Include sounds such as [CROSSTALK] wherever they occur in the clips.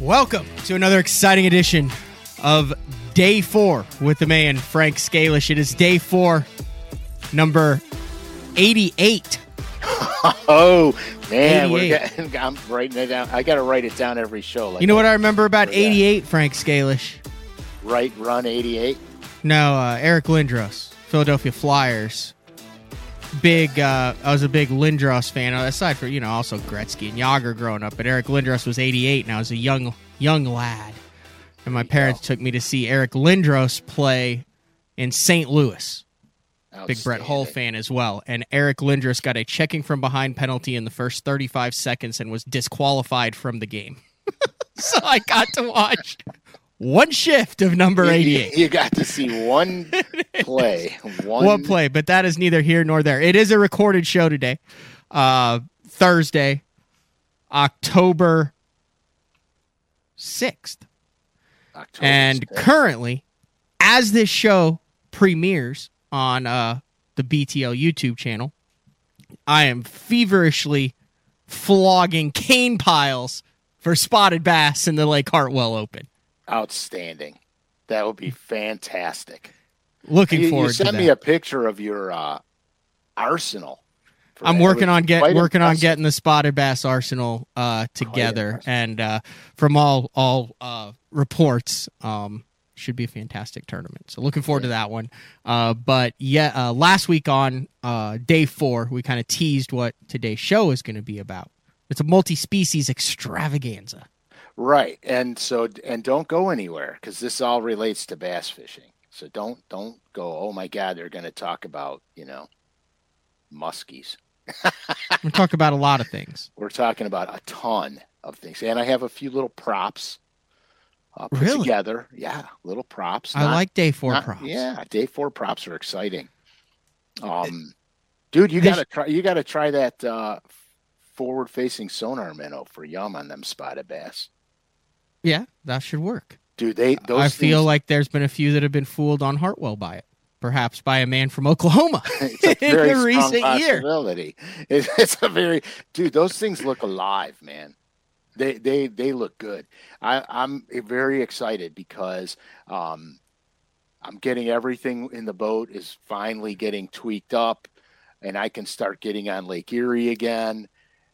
Welcome to another exciting edition of Day Four with the man Frank Scalish. It is Day Four, number eighty-eight. [LAUGHS] Oh man, getting, I'm writing it down. I got to write it down every show. Like You know what I remember about Yeah. eighty-eight, Frank Scalish? Right, run 88. No, uh, Eric Lindros, Philadelphia Flyers. Big, uh, I was a big Lindros fan. Aside from you know also Gretzky and Jagr growing up, but Eric Lindros was 88, and I was a young young lad, and my parents took me to see Eric Lindros play in St. Louis. Big Brett Hull fan as well. And Eric Lindros got a checking from behind penalty in the first 35 seconds and was disqualified from the game. [LAUGHS] so I got to watch one shift of number You- 88. You, got to see one [LAUGHS] play. One, One play, but that is neither here nor there. It is a recorded show today, uh, Thursday, October 6th. October and 6th. currently, as this show premieres on uh, the BTL YouTube channel, I am feverishly flogging cane piles for spotted bass in the Lake Hartwell Open. Outstanding. That would be fantastic. Looking You, you forward to sent me a picture of your uh, arsenal. I'm working on get working on getting the spotted bass arsenal uh, together, and uh, from all all uh, reports, um, should be a fantastic tournament. So looking forward to that one. Uh, but yeah, uh, last week on uh, day four, we kind of teased what today's show is going to be about. It's a multi-species extravaganza. Right, and so and don't go anywhere because this all relates to bass fishing. So don't don't go. Oh my God, they're going to talk about you know muskies. [LAUGHS] We talk about a lot of things. We're talking about a ton of things, and I have a few little props uh, put Really? together. Yeah, little props. I Not- like day four not- props. Yeah, day four props are exciting. Um, dude, you gotta try. You gotta try that uh, forward-facing sonar minnow for yum on them spotted bass. Yeah, that should work. Dude, they those I feel things- like there's been a few that have been fooled on Hartwell by it, perhaps by a man from Oklahoma [LAUGHS] it's [LAUGHS] a in very the recent year. possibility. [LAUGHS] It's a very dude. Those things look alive, man. They they they look good. I, I'm very excited because um, I'm getting everything in the boat is finally getting tweaked up, and I can start getting on Lake Erie again,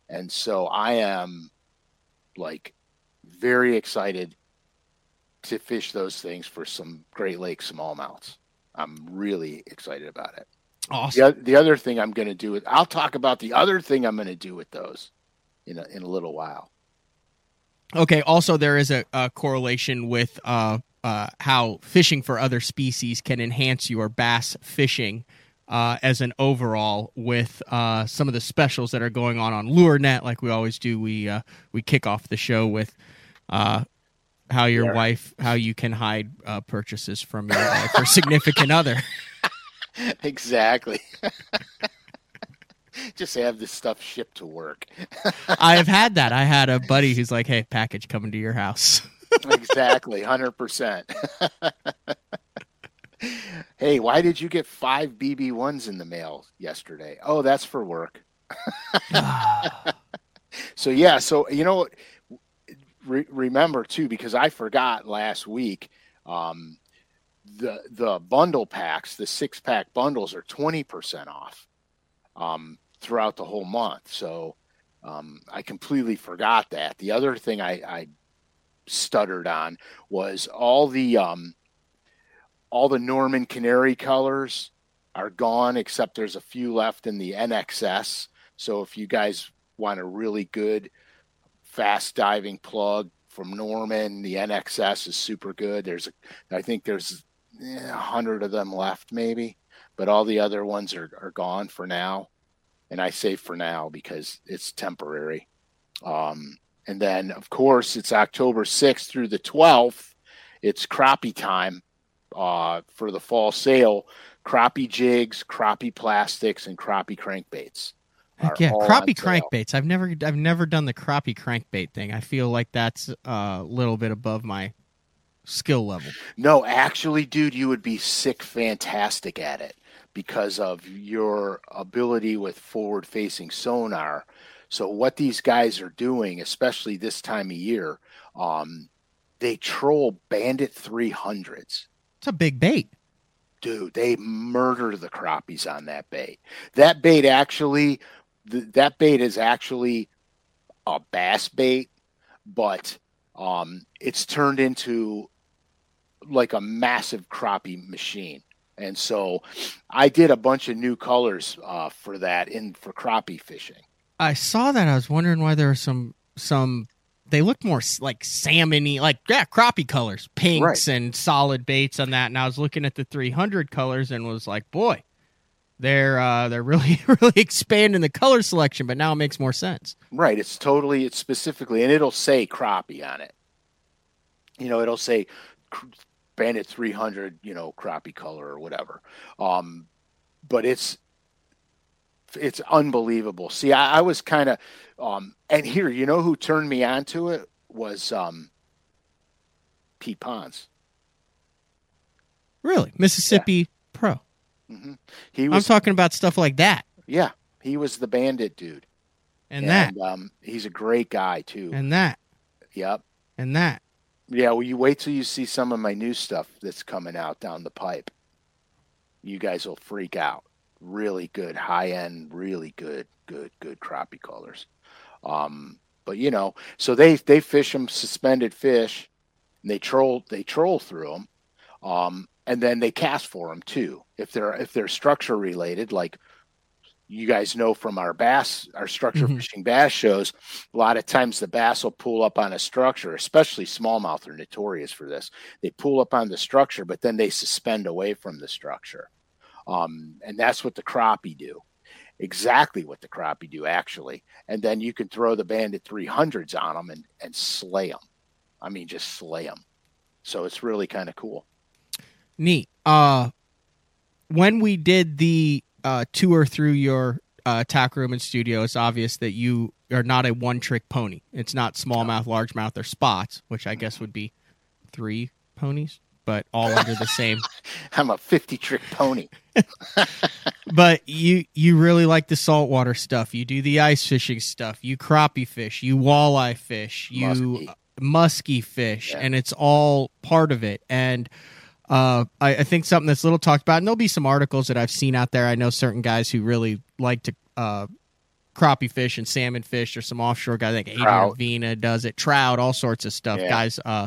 and so I am like very excited to fish those things for some Great Lake smallmouths. I'm really excited about it. Awesome. The, the other thing I'm going to do with I'll talk about the other thing I'm going to do with those in a, in a little while. Okay. Also, there is a, a correlation with uh, uh, how fishing for other species can enhance your bass fishing uh, as an overall. With uh, some of the specials that are going on on LureNet, like we always do, we uh, we kick off the show with uh, how your Yeah. wife, how you can hide uh, purchases from your wife or significant other. [LAUGHS] exactly. [LAUGHS] Just have this stuff shipped to work. [LAUGHS] I have had that. I had a buddy who's like, "Hey, package coming to your house." exactly, hundred percent. Hey, why did you get five BB ones in the mail yesterday? Oh, that's for work. [SIGHS] So yeah, so you know, re- remember too because I forgot last week. Um, the the bundle packs, the six pack bundles, are twenty percent off um, throughout the whole month. So um, I completely forgot that. The other thing I, I stuttered on was all the um, all the Norman Canary colors are gone, except there's a few left in the NXS. So if you guys want a really good fast diving plug from Norman, the NXS is super good. There's a, I think there's a hundred of them left maybe, but all the other ones are, are gone for now. And I say for now because it's temporary. Um, and then of course it's October 6th through the 12th. It's crappie time uh, for the fall sale. Crappie jigs, crappie plastics, and crappie crankbaits. Heck yeah, crappie crankbaits. I've never, I've never done the crappie crankbait thing. I feel like that's a little bit above my skill level. No, actually, dude, you would be sick fantastic at it because of your ability with forward facing sonar. So what these guys are doing, especially this time of year, um, they troll bandit 300s. It's a big bait. Dude, they murder the crappies on that bait. That bait actually, th- that bait is actually a bass bait, but um, it's turned into like a massive crappie machine. And so I did a bunch of new colors uh, for that in for crappie fishing. I saw that. I was wondering why there were some some. They look more like salmony, like yeah, crappie colors, pinks and solid baits on that. And I was looking at the 300 colors and was like, boy, they're uh, they're really [LAUGHS] really expanding the color selection. But now it makes more sense. Right. It's totally, it's specifically, and it'll say crappie on it. You know, it'll say Bandit 300, you know, crappie color or whatever. Um, but it's, it's unbelievable. See, I, I was kind of, um, and here, you know, who turned me on to it was um, Pete Ponds. Really, Mississippi Pro. Hmm He I'm was, talking about stuff like that yeah, he was the bandit dude. and that Um, he's a great guy too. and that yep. and that. Yeah, well, you wait till you see some of my new stuff that's coming out down the pipe. You guys will freak out. Really good, high end, really good, good, good crappie colors. Um, but you know, so they they fish them suspended fish, and they troll they troll through them, um, and then they cast for them too. If they're if they're structure related, like you guys know from our bass, our structure Mhm. fishing bass shows, a lot of times the bass will pull up on a structure, especially smallmouth are notorious for this. They pull up on the structure, but then they suspend away from the structure. Um, and that's what the crappie do. Exactly what the crappie do, actually. And then you can throw the bandit 300s on them and, and slay them. I mean, just slay them. So it's really kind of cool. Neat. Uh, when we did the uh, tour through your uh, tack room and studio, it's obvious that you are not a one trick pony. It's not smallmouth, largemouth, or spots, which I guess would be three ponies, but all under the same. [LAUGHS] I'm a 50 trick pony. [LAUGHS] But you you really like the saltwater stuff. You do the ice fishing stuff. You crappie fish. You walleye fish. You Muskie. musky fish, Yeah. and it's all part of it. And uh, I, I think something that's little talked about, and there'll be some articles that I've seen out there. I know certain guys who really like to uh, crappie fish and salmon fish. There's some offshore guys like Adrian Avena does it, trout, all sorts of stuff. Yeah. Guys uh,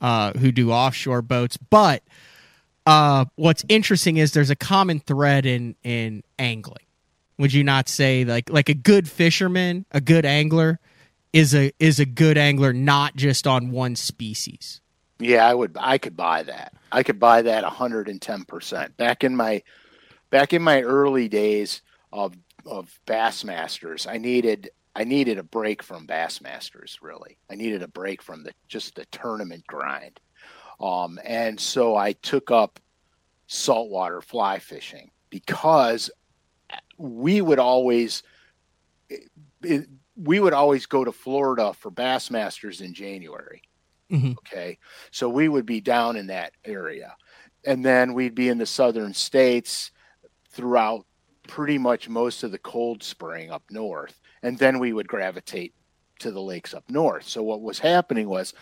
uh, who do offshore boats, but uh, what's interesting is there's a common thread in in angling. Would you not say like like a good fisherman, a good angler is a is a good angler not just on one species. Yeah, I would. I could buy that. I could buy that 110 percent. Back in my, back in my early days of of Bassmasters, I needed I needed a break from Bassmasters. Really, I needed a break from the just the tournament grind. Um, and so I took up saltwater fly fishing because we would always it, we would always go to Florida for Bassmasters in January. Mhm. Okay. So we would be down in that area. And then we'd be in the southern states throughout pretty much most of the cold spring up north. And then we would gravitate to the lakes up north. So what was happening was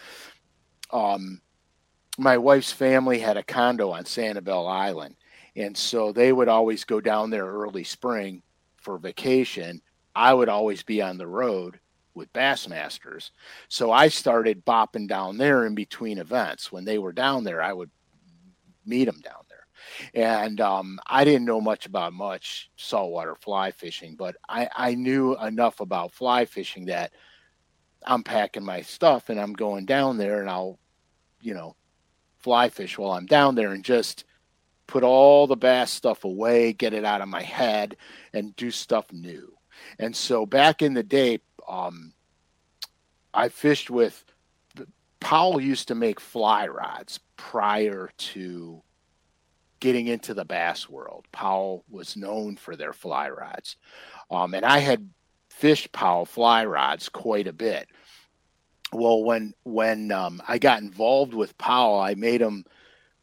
um, my wife's family had a condo on Sanibel Island. And so they would always go down there early spring for vacation. I would always be on the road with Bassmasters. So I started bopping down there in between events. When they were down there, I would meet them down there. And um, I didn't know much about much saltwater fly fishing, but I, I knew enough about fly fishing that I'm packing my stuff and I'm going down there and I'll, you know, fly fish while I'm down there and just put all the bass stuff away, get it out of my head, and do stuff new. And so back in the day, um, I fished with Powell used to make fly rods prior to getting into the bass world. Powell was known for their fly rods. Um, and I had fished Powell fly rods quite a bit. Well, when when um, I got involved with Powell, I made him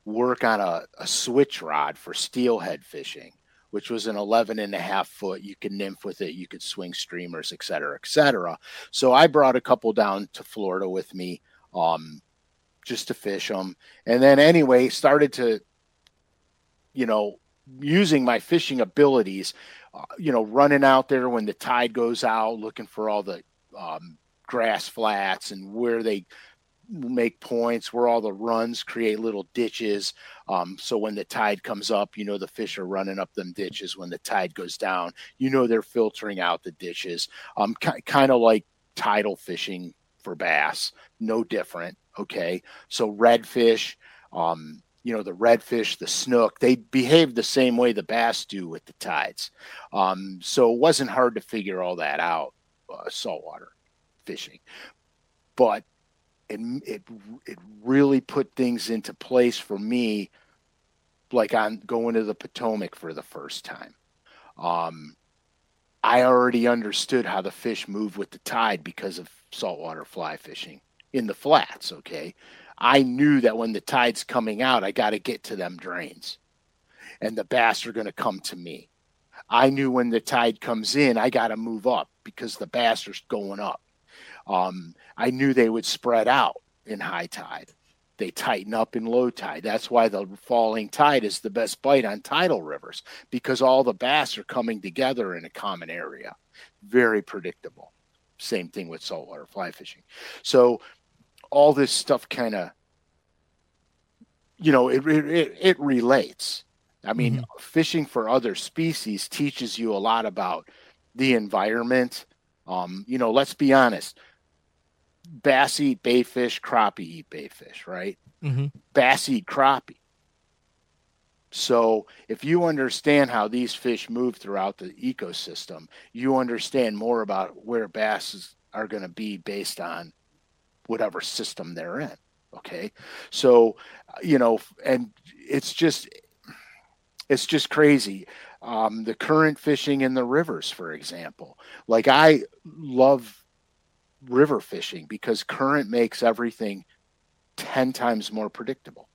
work on a, a switch rod for steelhead fishing. Which was an 11 and a half foot. You could nymph with it, you could swing streamers, et cetera, et cetera. So I brought a couple down to Florida with me um, just to fish them. And then, anyway, started to, you know, using my fishing abilities, uh, you know, running out there when the tide goes out, looking for all the um, grass flats and where they make points where all the runs create little ditches. Um, so when the tide comes up, you know the fish are running up them ditches. When the tide goes down, you know they're filtering out the ditches. Um, k- kind of like tidal fishing for bass, no different. Okay, so redfish, um, you know the redfish, the snook, they behave the same way the bass do with the tides. Um, so it wasn't hard to figure all that out. Uh, saltwater fishing, but it, it it really put things into place for me like on going to the Potomac for the first time. Um, I already understood how the fish move with the tide because of saltwater fly fishing in the flats. Okay. I knew that when the tide's coming out, I got to get to them drains and the bass are going to come to me. I knew when the tide comes in, I got to move up because the bass are going up. Um, I knew they would spread out in high tide. They tighten up in low tide. That's why the falling tide is the best bite on tidal rivers because all the bass are coming together in a common area. Very predictable. Same thing with saltwater fly fishing. So all this stuff kind of, you know, it, it, it relates. I mean, mm-hmm. fishing for other species teaches you a lot about the environment. Um, you know, let's be honest bass eat baitfish, crappie eat baitfish, right? Mm-hmm. Bass eat crappie. So if you understand how these fish move throughout the ecosystem, you understand more about where basses are going to be based on whatever system they're in. Okay. So, you know, and it's just, it's just crazy. Um, the current fishing in the rivers, for example, like I love river fishing because current makes everything 10 times more predictable.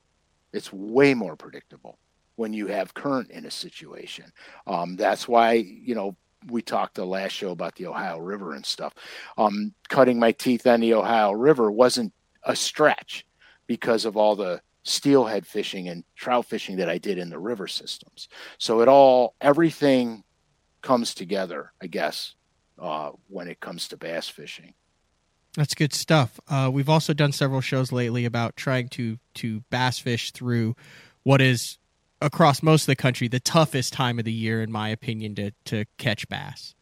It's way more predictable when you have current in a situation. Um, that's why, you know, we talked the last show about the Ohio River and stuff. Um, cutting my teeth on the Ohio River wasn't a stretch because of all the steelhead fishing and trout fishing that I did in the river systems. So it all, everything comes together, I guess, uh, when it comes to bass fishing. That's good stuff. Uh, we've also done several shows lately about trying to to bass fish through what is across most of the country the toughest time of the year, in my opinion, to to catch bass.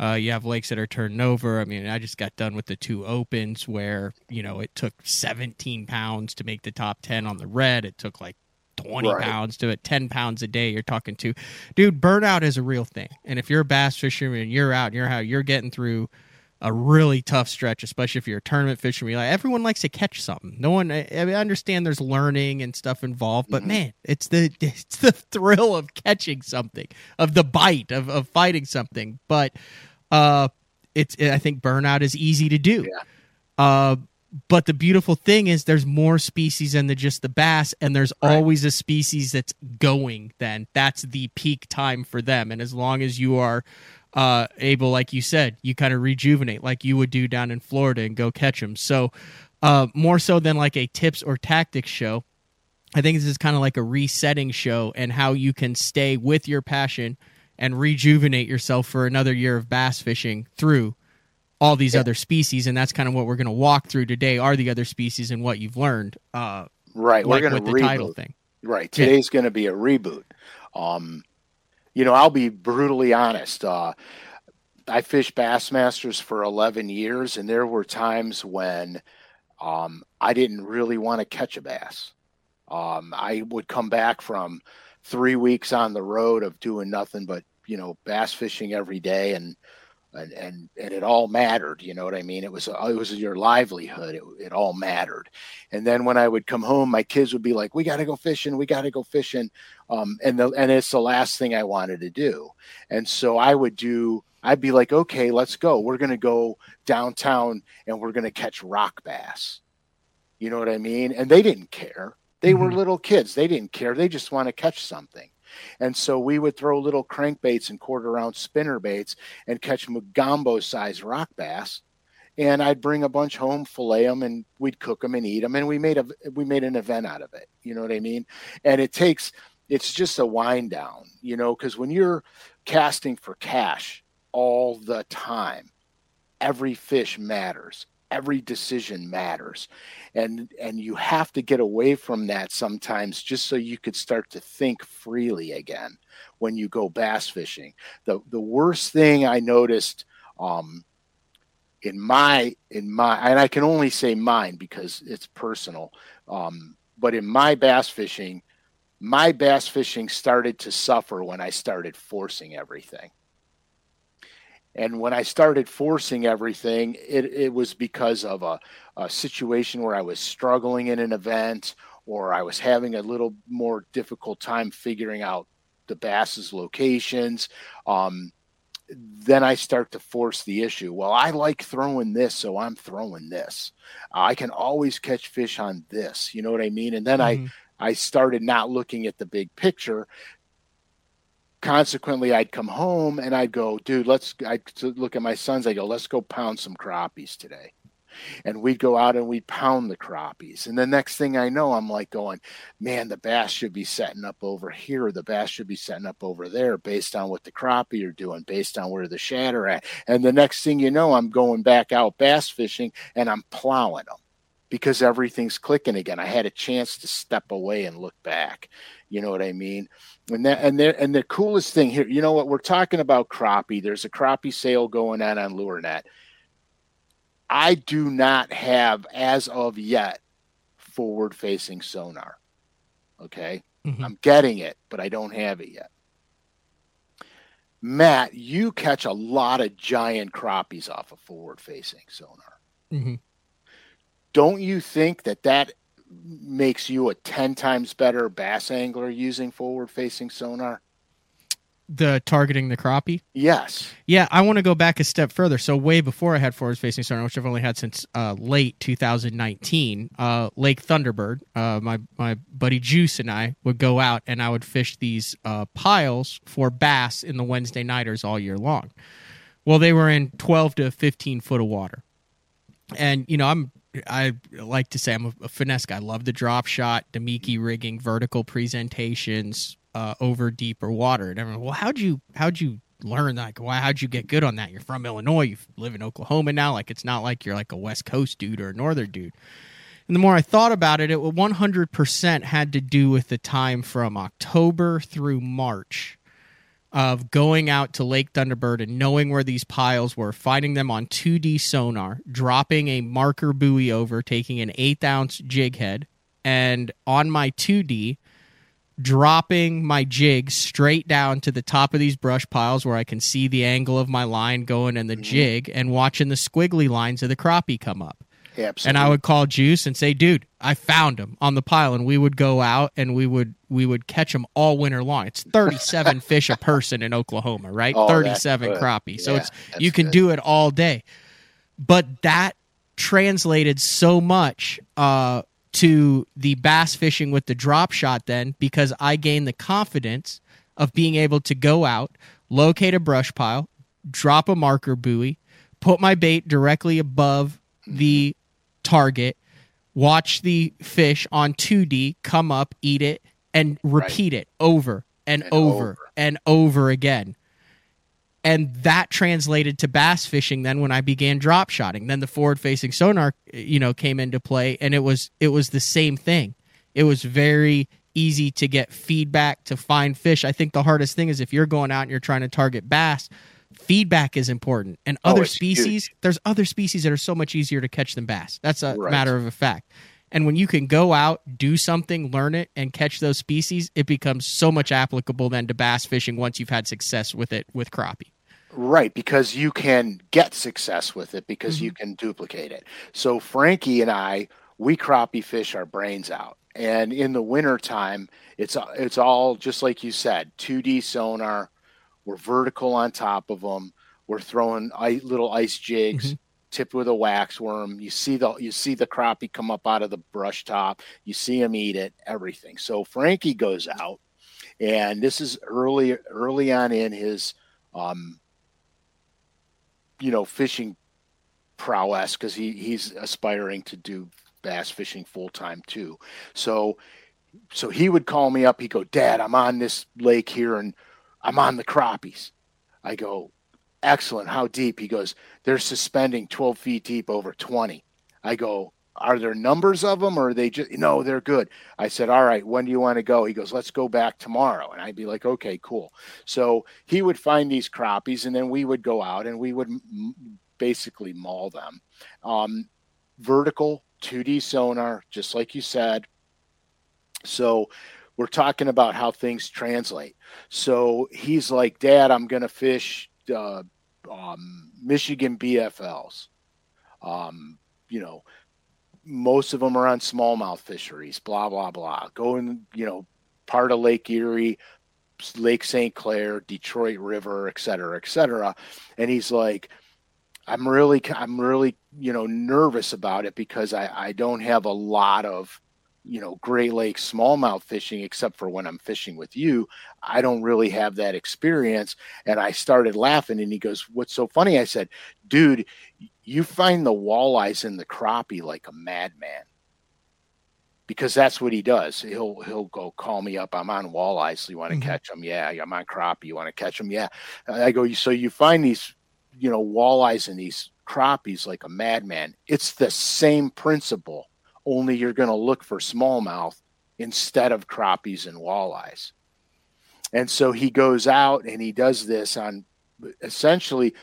Uh, you have lakes that are turned over. I mean, I just got done with the two opens where you know it took 17 pounds to make the top 10 on the red. It took like 20 right. pounds to it 10 pounds a day you're talking to dude burnout is a real thing and if you're a bass fisherman you're out and you're how you're getting through a really tough stretch, especially if you're a tournament fisherman. Like everyone likes to catch something. No one. I, I understand there's learning and stuff involved, but mm-hmm. man, it's the [LAUGHS] it's the thrill of catching something, of the bite, of of fighting something. But uh, it's I think burnout is easy to do. Yeah. Uh, but the beautiful thing is there's more species than the, just the bass and there's right. always a species that's going then that's the peak time for them and as long as you are uh, able, like you said, you kind of rejuvenate like you would do down in Florida and go catch them. So, uh, more so than like a tips or tactics show, I think this is kind of like a resetting show and how you can stay with your passion and rejuvenate yourself for another year of bass fishing through all these yeah. other species. And that's kind of what we're going to walk through today are the other species and what you've learned. Uh, right. Like we're going to the title thing. Right. Today's yeah. going to be a reboot. Um, you know, I'll be brutally honest. Uh, I fished Bassmasters for 11 years, and there were times when um, I didn't really want to catch a bass. Um, I would come back from three weeks on the road of doing nothing but, you know, bass fishing every day and and and and it all mattered you know what i mean? It was it was your livelihood it, it all mattered. And then when i would come home my kids would be like we got to go fishing we got to go fishing um, and the and it's the last thing i wanted to do. And so i would do i'd be like okay let's go. We're going to go downtown and we're going to catch rock bass. You know what i mean? And they didn't care. They mm-hmm. were little kids. They didn't care. They just want to catch something And so we would throw little crankbaits and quarter ounce spinner baits and catch Magombo size rock bass. And I'd bring a bunch home, fillet them, and we'd cook them and eat them. And we made a we made an event out of it. You know what I mean? And it takes it's just a wind down, you know, because when you're casting for cash all the time, every fish matters every decision matters. And and you have to get away from that sometimes just so you could start to think freely again when you go bass fishing. The the worst thing i noticed um in my in my and i can only say mine because it's personal um but in my bass fishing my bass fishing started to suffer when i started forcing everything and when I started forcing everything, it, it was because of a, a situation where I was struggling in an event or I was having a little more difficult time figuring out the bass's locations. Um, then I start to force the issue. Well, I like throwing this, so I'm throwing this. I can always catch fish on this. You know what I mean? And then mm-hmm. I I started not looking at the big picture consequently i'd come home and i'd go dude let's i look at my sons. I go let's go pound some crappies today. And we'd go out and we'd pound the crappies. And the next thing i know i'm like going man the bass should be setting up over here. The bass should be setting up over there based on what the crappie are doing based on where the shad are at. And the next thing you know i'm going back out bass fishing and i'm plowing them because everything's clicking again i had a chance to step away and look back you know what I mean? And that and there and the coolest thing here, you know what? We're talking about crappie. There's a crappie sale going on on LureNet. I do not have, as of yet, forward facing sonar. Okay. Mm-hmm. I'm getting it, but I don't have it yet. Matt, you catch a lot of giant crappies off of forward facing sonar. Mm-hmm. Don't you think that that makes you a 10 times better bass angler using forward facing sonar? The targeting the crappie? Yes. Yeah, I want to go back a step further. So, way before I had forward facing sonar, which I've only had since uh, late 2019, uh, Lake Thunderbird, uh, my, my buddy Juice and I would go out and I would fish these uh, piles for bass in the Wednesday nighters all year long. Well, they were in 12 to 15 foot of water. And, you know, I'm I like to say I'm a, a finesse guy. I love the drop shot, Damiki rigging, vertical presentations uh, over deeper water. And everyone, well, how'd you how'd you learn that? Like, why how'd you get good on that? You're from Illinois. You live in Oklahoma now. Like, it's not like you're like a West Coast dude or a Northern dude. And the more I thought about it, it 100% had to do with the time from October through March of going out to Lake Thunderbird and knowing where these piles were, finding them on 2D sonar, dropping a marker buoy over, taking an eighth ounce jig head, and on my 2D, dropping my jig straight down to the top of these brush piles where I can see the angle of my line going in the mm-hmm. jig and watching the squiggly lines of the crappie come up. Absolutely. And I would call Juice and say, "Dude, I found him on the pile." And we would go out and we would we would catch them all winter long. It's 37 [LAUGHS] fish a person in Oklahoma, right? Oh, 37 crappie. So it's you can good. do it all day. But that translated so much uh, to the bass fishing with the drop shot then because I gained the confidence of being able to go out, locate a brush pile, drop a marker buoy, put my bait directly above the target, watch the fish on 2D come up, eat it, and repeat right. it over and, and over, over and over again. And that translated to bass fishing then when I began drop shotting. Then the forward facing sonar, you know, came into play and it was it was the same thing. It was very easy to get feedback to find fish. I think the hardest thing is if you're going out and you're trying to target bass, feedback is important. And oh, other oh, species, huge. there's other species that are so much easier to catch than bass. That's a right. matter of a fact. And when you can go out, do something, learn it, and catch those species, it becomes so much applicable then to bass fishing once you've had success with it with crappie. Right, because you can get success with it because mm-hmm. you can duplicate it. So Frankie and I, we crappie fish our brains out. And in the wintertime, it's it's all just like you said, 2D sonar, we're vertical on top of them. We're throwing little ice jigs. Mm-hmm. Tipped with a wax worm. You see the you see the crappie come up out of the brush top. You see him eat it. Everything. So Frankie goes out and this is early early on in his um, you know fishing prowess because he he's aspiring to do bass fishing full time too. So so he would call me up. He'd go, Dad, I'm on this lake here and I'm on the crappies. I go, excellent. How deep? He goes, they're suspending 12 feet deep over 20. I go, are there numbers of them or are they just no they're good i said all right when do you want to go he goes let's go back tomorrow and i'd be like okay cool so he would find these crappies and then we would go out and we would m- basically maul them um, vertical 2d sonar just like you said so we're talking about how things translate so he's like dad i'm going to fish uh, um, michigan bfls um, you know most of them are on smallmouth fisheries, blah, blah, blah. Going, you know, part of Lake Erie, Lake St. Clair, Detroit River, et cetera, et cetera. And he's like, I'm really, I'm really, you know, nervous about it because I, I don't have a lot of, you know, Great Lakes smallmouth fishing except for when I'm fishing with you. I don't really have that experience. And I started laughing and he goes, What's so funny? I said, Dude, you find the walleyes in the crappie like a madman because that's what he does. He'll he'll go call me up. I'm on walleyes. So you want to mm-hmm. catch them? Yeah. I'm on crappie. You want to catch them? Yeah. I go. So you find these, you know, walleyes and these crappies like a madman. It's the same principle, only you're going to look for smallmouth instead of crappies and walleyes. And so he goes out and he does this on essentially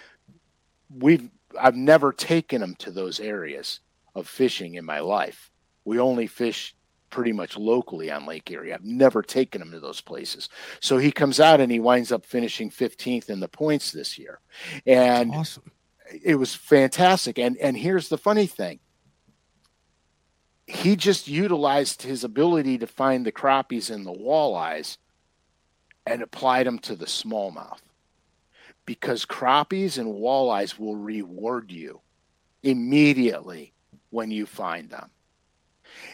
we've I've never taken him to those areas of fishing in my life. We only fish pretty much locally on Lake Erie. I've never taken him to those places. So he comes out and he winds up finishing 15th in the points this year. And awesome. it was fantastic. And and here's the funny thing. He just utilized his ability to find the crappies and the walleyes and applied them to the smallmouth because crappies and walleyes will reward you immediately when you find them.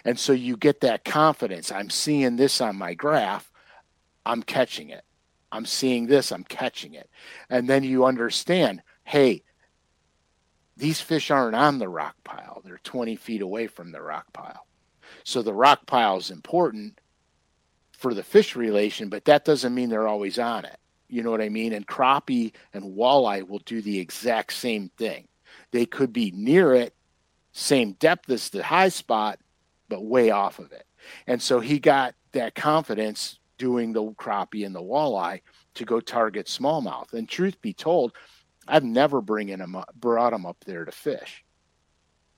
And so you get that confidence. I'm seeing this on my graph, I'm catching it. I'm seeing this, I'm catching it. And then you understand hey, these fish aren't on the rock pile, they're 20 feet away from the rock pile. So the rock pile is important for the fish relation, but that doesn't mean they're always on it. You know what I mean? And crappie and walleye will do the exact same thing. They could be near it, same depth as the high spot, but way off of it. And so he got that confidence doing the crappie and the walleye to go target smallmouth. And truth be told, I've never bringing him up, brought him up there to fish.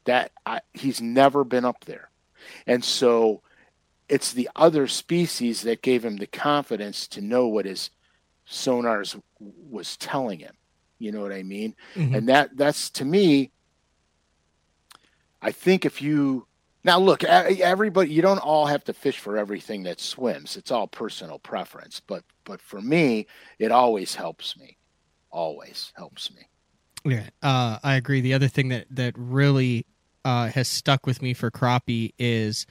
That I, he's never been up there, and so it's the other species that gave him the confidence to know what his sonars was telling him. You know what I mean? Mm-hmm. And that that's to me. I think if you now look, everybody, you don't all have to fish for everything that swims. It's all personal preference. But but for me, it always helps me. Always helps me. Yeah, uh, I agree. The other thing that that really uh, has stuck with me for crappie is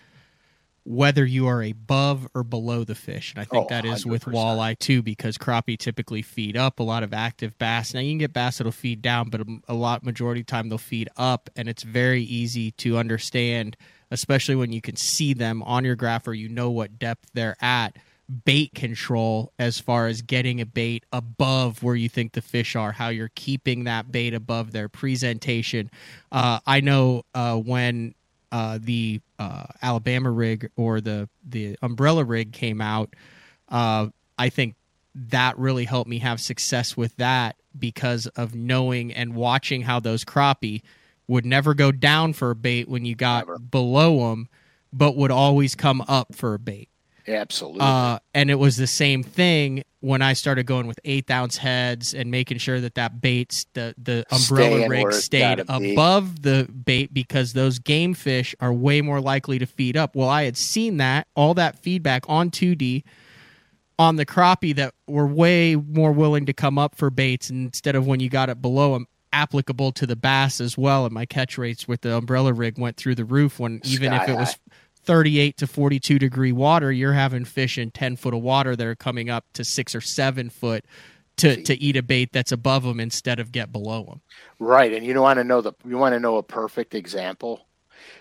whether you are above or below the fish. And I think oh, that is 100%. with walleye too, because crappie typically feed up a lot of active bass. Now you can get bass that'll feed down, but a lot majority of time they'll feed up, and it's very easy to understand, especially when you can see them on your graph or you know what depth they're at. Bait control as far as getting a bait above where you think the fish are, how you're keeping that bait above their presentation. Uh, I know uh, when uh, the uh, Alabama rig or the the umbrella rig came out, uh, I think that really helped me have success with that because of knowing and watching how those crappie would never go down for a bait when you got never. below them, but would always come up for a bait. Absolutely. Uh, and it was the same thing when I started going with eighth ounce heads and making sure that that bait, the the umbrella Staying rig, stayed above be. the bait because those game fish are way more likely to feed up. Well, I had seen that all that feedback on 2D on the crappie that were way more willing to come up for baits instead of when you got it below them applicable to the bass as well and my catch rates with the umbrella rig went through the roof when even Sky if it was 38 to 42 degree water, you're having fish in 10 foot of water that are coming up to six or seven foot to, to eat a bait that's above them instead of get below them. Right. And you don't want to know the, you want to know a perfect example.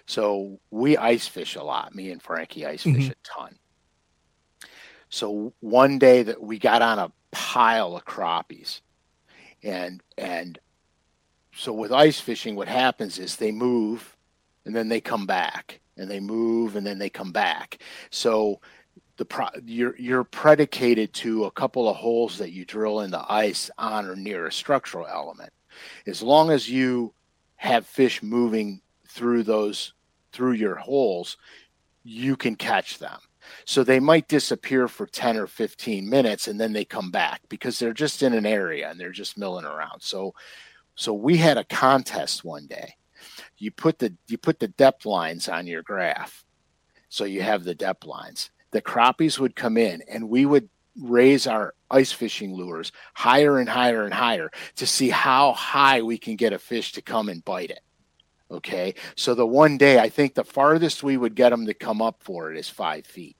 So we ice fish a lot. Me and Frankie ice fish mm-hmm. a ton. So one day that we got on a pile of crappies and, and so with ice fishing, what happens is they move and then they come back and they move and then they come back. So the pro, you're you're predicated to a couple of holes that you drill in the ice on or near a structural element. As long as you have fish moving through those through your holes, you can catch them. So they might disappear for 10 or 15 minutes and then they come back because they're just in an area and they're just milling around. So so we had a contest one day you put the you put the depth lines on your graph. So you have the depth lines. The crappies would come in and we would raise our ice fishing lures higher and higher and higher to see how high we can get a fish to come and bite it. Okay? So the one day i think the farthest we would get them to come up for it is five feet.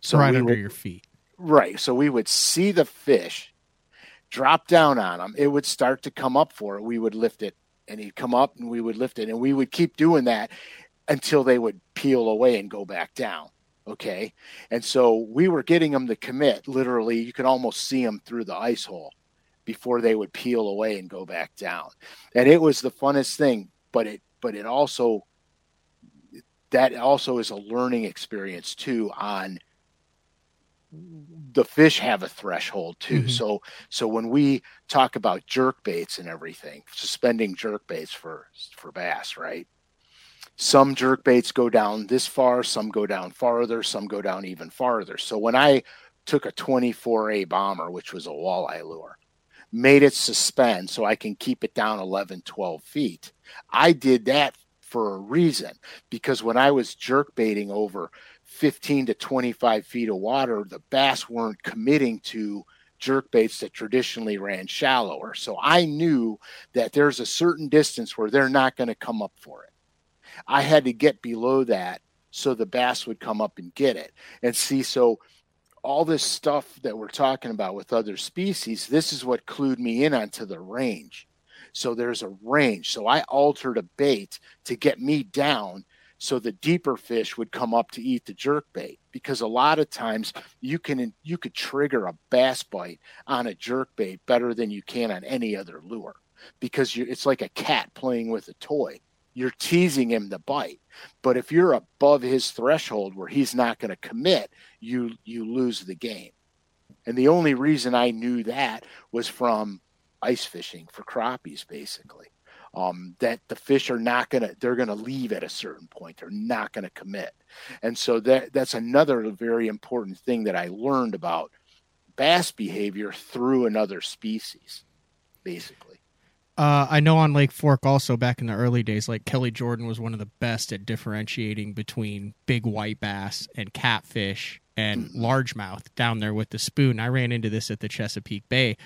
So right under would, your feet. Right. So we would see the fish drop down on them it would start to come up for it. We would lift it and he'd come up and we would lift it and we would keep doing that until they would peel away and go back down okay? And so we were getting them to commit literally you could almost see them through the ice hole before they would peel away and go back down. And it was the funnest thing but it but it also that also is a learning experience too on the fish have a threshold too. Mm-hmm. So so when we talk about jerk baits and everything, suspending jerk baits for for bass, right? Some jerk baits go down this far, some go down farther, some go down even farther. So when I took a 24A bomber, which was a walleye lure, made it suspend so I can keep it down 11, 12 feet. I did that for a reason because when I was jerk baiting over 15 to 25 feet of water, the bass weren't committing to jerk baits that traditionally ran shallower. So I knew that there's a certain distance where they're not going to come up for it. I had to get below that so the bass would come up and get it. And see, so all this stuff that we're talking about with other species, this is what clued me in onto the range. So there's a range. So I altered a bait to get me down so the deeper fish would come up to eat the jerk bait because a lot of times you can you could trigger a bass bite on a jerk bait better than you can on any other lure because you it's like a cat playing with a toy. You're teasing him to bite but if you're above his threshold where he's not going to commit you you lose the game. And the only reason i knew that was from ice fishing for crappies basically um, that the fish are not going to they're going to leave at a certain point they're not going to commit and so that that's another very important thing that i learned about bass behavior through another species basically uh, I know on Lake Fork also back in the early days, like Kelly Jordan was one of the best at differentiating between big white bass and catfish and mm-hmm. largemouth down there with the spoon. I ran into this at the Chesapeake Bay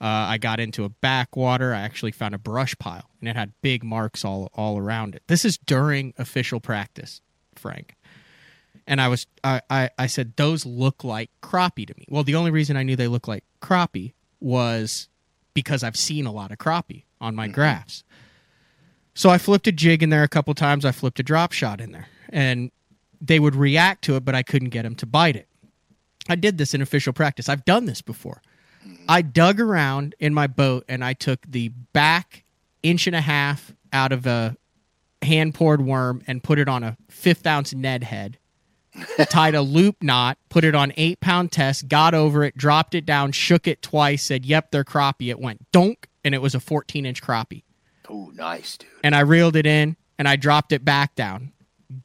uh, I got into a backwater. I actually found a brush pile, and it had big marks all all around it. This is during official practice, Frank. And I was I, I, I said those look like crappie to me. Well, the only reason I knew they look like crappie was because I've seen a lot of crappie on my mm-hmm. graphs. So I flipped a jig in there a couple times. I flipped a drop shot in there, and they would react to it, but I couldn't get them to bite it. I did this in official practice. I've done this before. I dug around in my boat and I took the back inch and a half out of a hand poured worm and put it on a fifth ounce Ned head. [LAUGHS] tied a loop knot, put it on eight pound test, got over it, dropped it down, shook it twice, said, Yep, they're crappie. It went donk, and it was a 14 inch crappie. Oh, nice, dude. And I reeled it in and I dropped it back down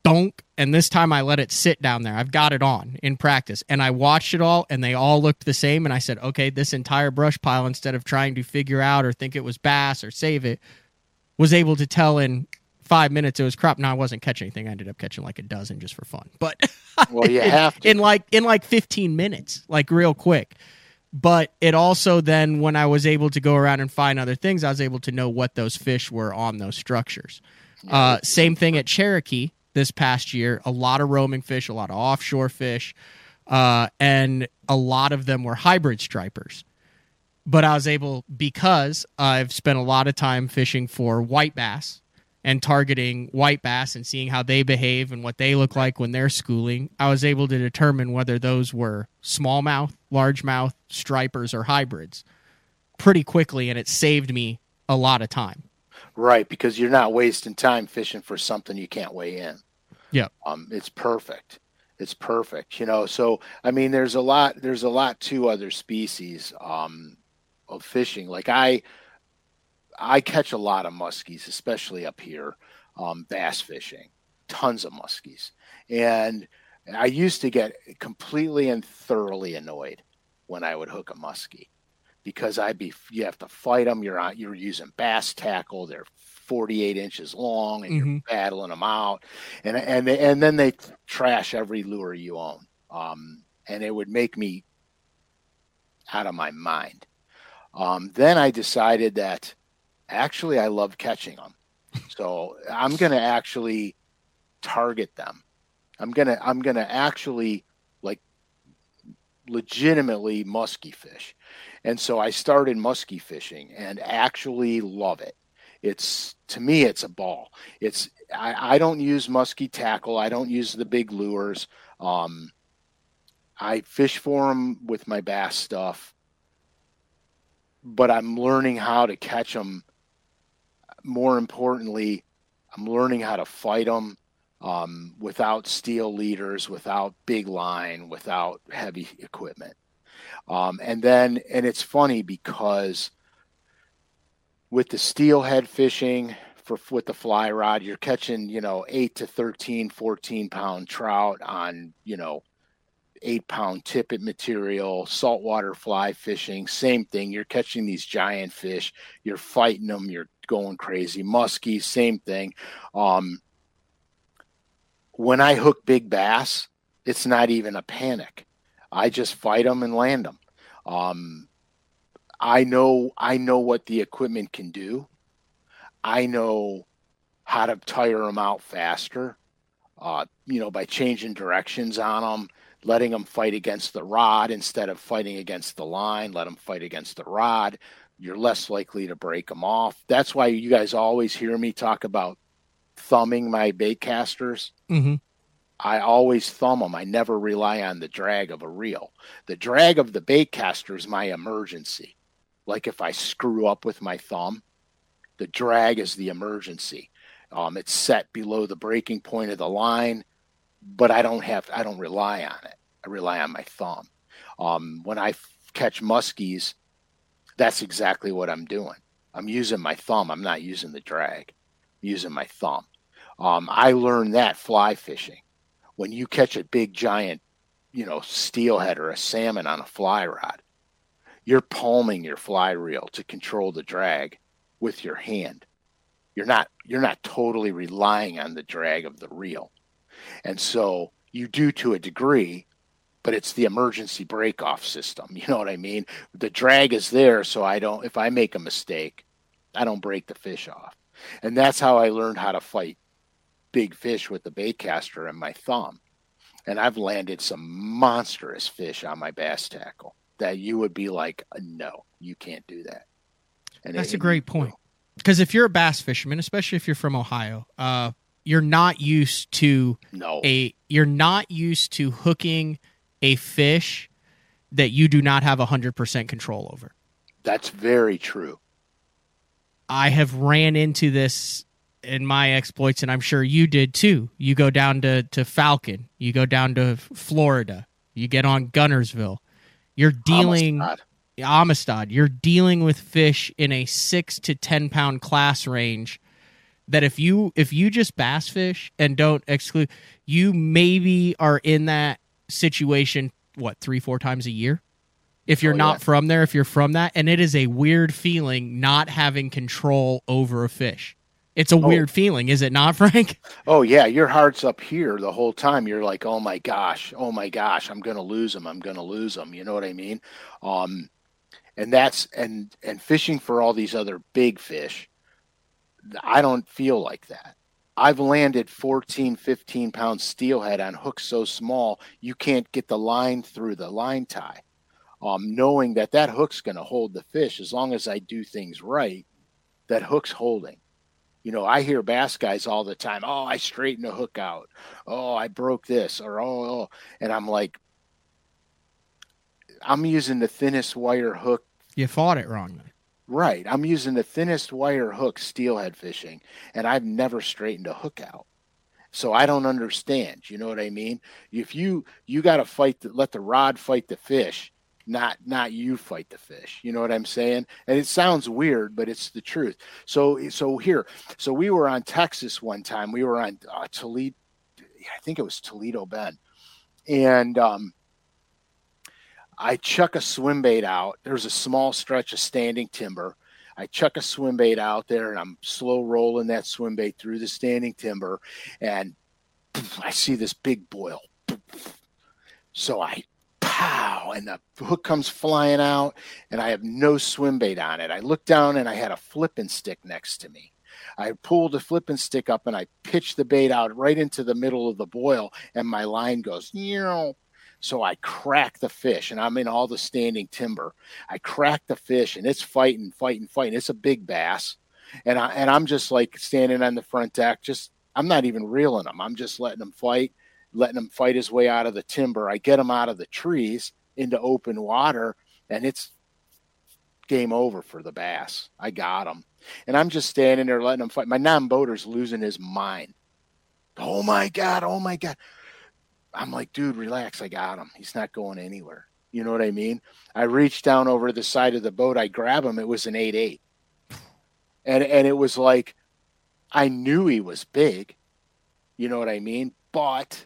donk and this time I let it sit down there. I've got it on in practice and I watched it all and they all looked the same and I said, "Okay, this entire brush pile instead of trying to figure out or think it was bass or save it was able to tell in 5 minutes it was crop. Now I wasn't catching anything. I ended up catching like a dozen just for fun. But [LAUGHS] well, you have to. in like in like 15 minutes, like real quick. But it also then when I was able to go around and find other things, I was able to know what those fish were on those structures. Uh, same thing at Cherokee this past year. A lot of roaming fish, a lot of offshore fish, uh, and a lot of them were hybrid stripers. But I was able because I've spent a lot of time fishing for white bass and targeting white bass and seeing how they behave and what they look like when they're schooling. I was able to determine whether those were smallmouth, largemouth, stripers, or hybrids pretty quickly, and it saved me a lot of time. Right, because you're not wasting time fishing for something you can't weigh in. Yeah. Um, it's perfect. It's perfect. You know, so I mean there's a lot there's a lot to other species um of fishing. Like I I catch a lot of muskies, especially up here, um, bass fishing, tons of muskies. And I used to get completely and thoroughly annoyed when I would hook a muskie because I'd be you have to fight them. You're on you're using bass tackle. They're 48 inches long, and mm-hmm. you're battling them out, and and they, and then they trash every lure you own. Um, and it would make me out of my mind. Um, then I decided that actually I love catching them, so I'm going to actually target them. I'm gonna I'm gonna actually like legitimately musky fish. And so I started musky fishing and actually love it. It's to me, it's a ball. It's I, I don't use musky tackle. I don't use the big lures. Um, I fish for them with my bass stuff, but I'm learning how to catch them. More importantly, I'm learning how to fight them um, without steel leaders, without big line, without heavy equipment. Um, and then, and it's funny because with the steelhead fishing for with the fly rod, you're catching, you know, eight to 13, 14 pound trout on, you know, eight pound tippet material, saltwater fly fishing, same thing. You're catching these giant fish, you're fighting them, you're going crazy. Muskie, same thing. Um, when I hook big bass, it's not even a panic. I just fight them and land them. Um, I know I know what the equipment can do. I know how to tire them out faster. Uh, you know, by changing directions on them, letting them fight against the rod instead of fighting against the line. Let them fight against the rod. You're less likely to break them off. That's why you guys always hear me talk about thumbing my bait casters. Mm-hmm. I always thumb them. I never rely on the drag of a reel. The drag of the bait caster is my emergency. Like if I screw up with my thumb, the drag is the emergency. Um, it's set below the breaking point of the line, but I don't have I don't rely on it. I rely on my thumb. Um, when I f- catch muskies, that's exactly what I'm doing. I'm using my thumb. I'm not using the drag. I'm using my thumb. Um, I learned that fly fishing when you catch a big giant, you know, steelhead or a salmon on a fly rod, you're palming your fly reel to control the drag with your hand. You're not you're not totally relying on the drag of the reel. And so you do to a degree, but it's the emergency break off system. [LAUGHS] You know what I mean? The drag is there so I don't if I make a mistake, I don't break the fish off. And that's how I learned how to fight big fish with the bait caster and my thumb. And I've landed some monstrous fish on my bass tackle that you would be like, no, you can't do that. And That's it, a great point. Because if you're a bass fisherman, especially if you're from Ohio, uh, you're not used to no. a you're not used to hooking a fish that you do not have 100% control over. That's very true. I have ran into this in my exploits, and I'm sure you did too. You go down to, to Falcon, you go down to Florida, you get on Guntersville. You're dealing Amistad. Amistad. You're dealing with fish in a six to ten pound class range. That if you if you just bass fish and don't exclude, you maybe are in that situation what three four times a year if you're oh, not yeah. from there if you're from that and it is a weird feeling not having control over a fish it's a oh. weird feeling, is it not, [LAUGHS] Frank? Oh yeah, your heart's up here the whole time. You're like, oh my gosh, oh my gosh, I'm gonna lose them. I'm gonna lose them. You know what I mean? Um, and that's and and fishing for all these other big fish. I don't feel like that. I've landed 14, 15 pound steelhead on hooks so small you can't get the line through the line tie. Um, knowing that that hook's going to hold the fish as long as I do things right, that hook's holding. You know, I hear bass guys all the time. Oh, I straightened a hook out. Oh, I broke this, or oh, oh. and I'm like, I'm using the thinnest wire hook. You fought it wrong. Right. I'm using the thinnest wire hook steelhead fishing, and I've never straightened a hook out. So I don't understand. You know what I mean? If you you got to fight, the, let the rod fight the fish, not not you fight the fish. You know what I'm saying? And it sounds weird, but it's the truth. So so here, so we were on Texas one time. We were on uh, Toledo. I think it was Toledo Bend, and um, I chuck a swim bait out. There's a small stretch of standing timber. I chuck a swim bait out there and I'm slow rolling that swim bait through the standing timber and I see this big boil. So I pow and the hook comes flying out and I have no swim bait on it. I look down and I had a flipping stick next to me. I pulled the flipping stick up and I pitched the bait out right into the middle of the boil and my line goes, know, so I crack the fish, and I'm in all the standing timber. I crack the fish, and it's fighting, fighting, fighting. It's a big bass, and I and I'm just like standing on the front deck. Just I'm not even reeling him. I'm just letting him fight, letting him fight his way out of the timber. I get him out of the trees into open water, and it's game over for the bass. I got him, and I'm just standing there letting him fight. My non-boater's losing his mind. Oh my god! Oh my god! I'm like, dude, relax. I got him. He's not going anywhere. You know what I mean? I reach down over the side of the boat. I grab him. It was an eight eight, and and it was like, I knew he was big. You know what I mean? But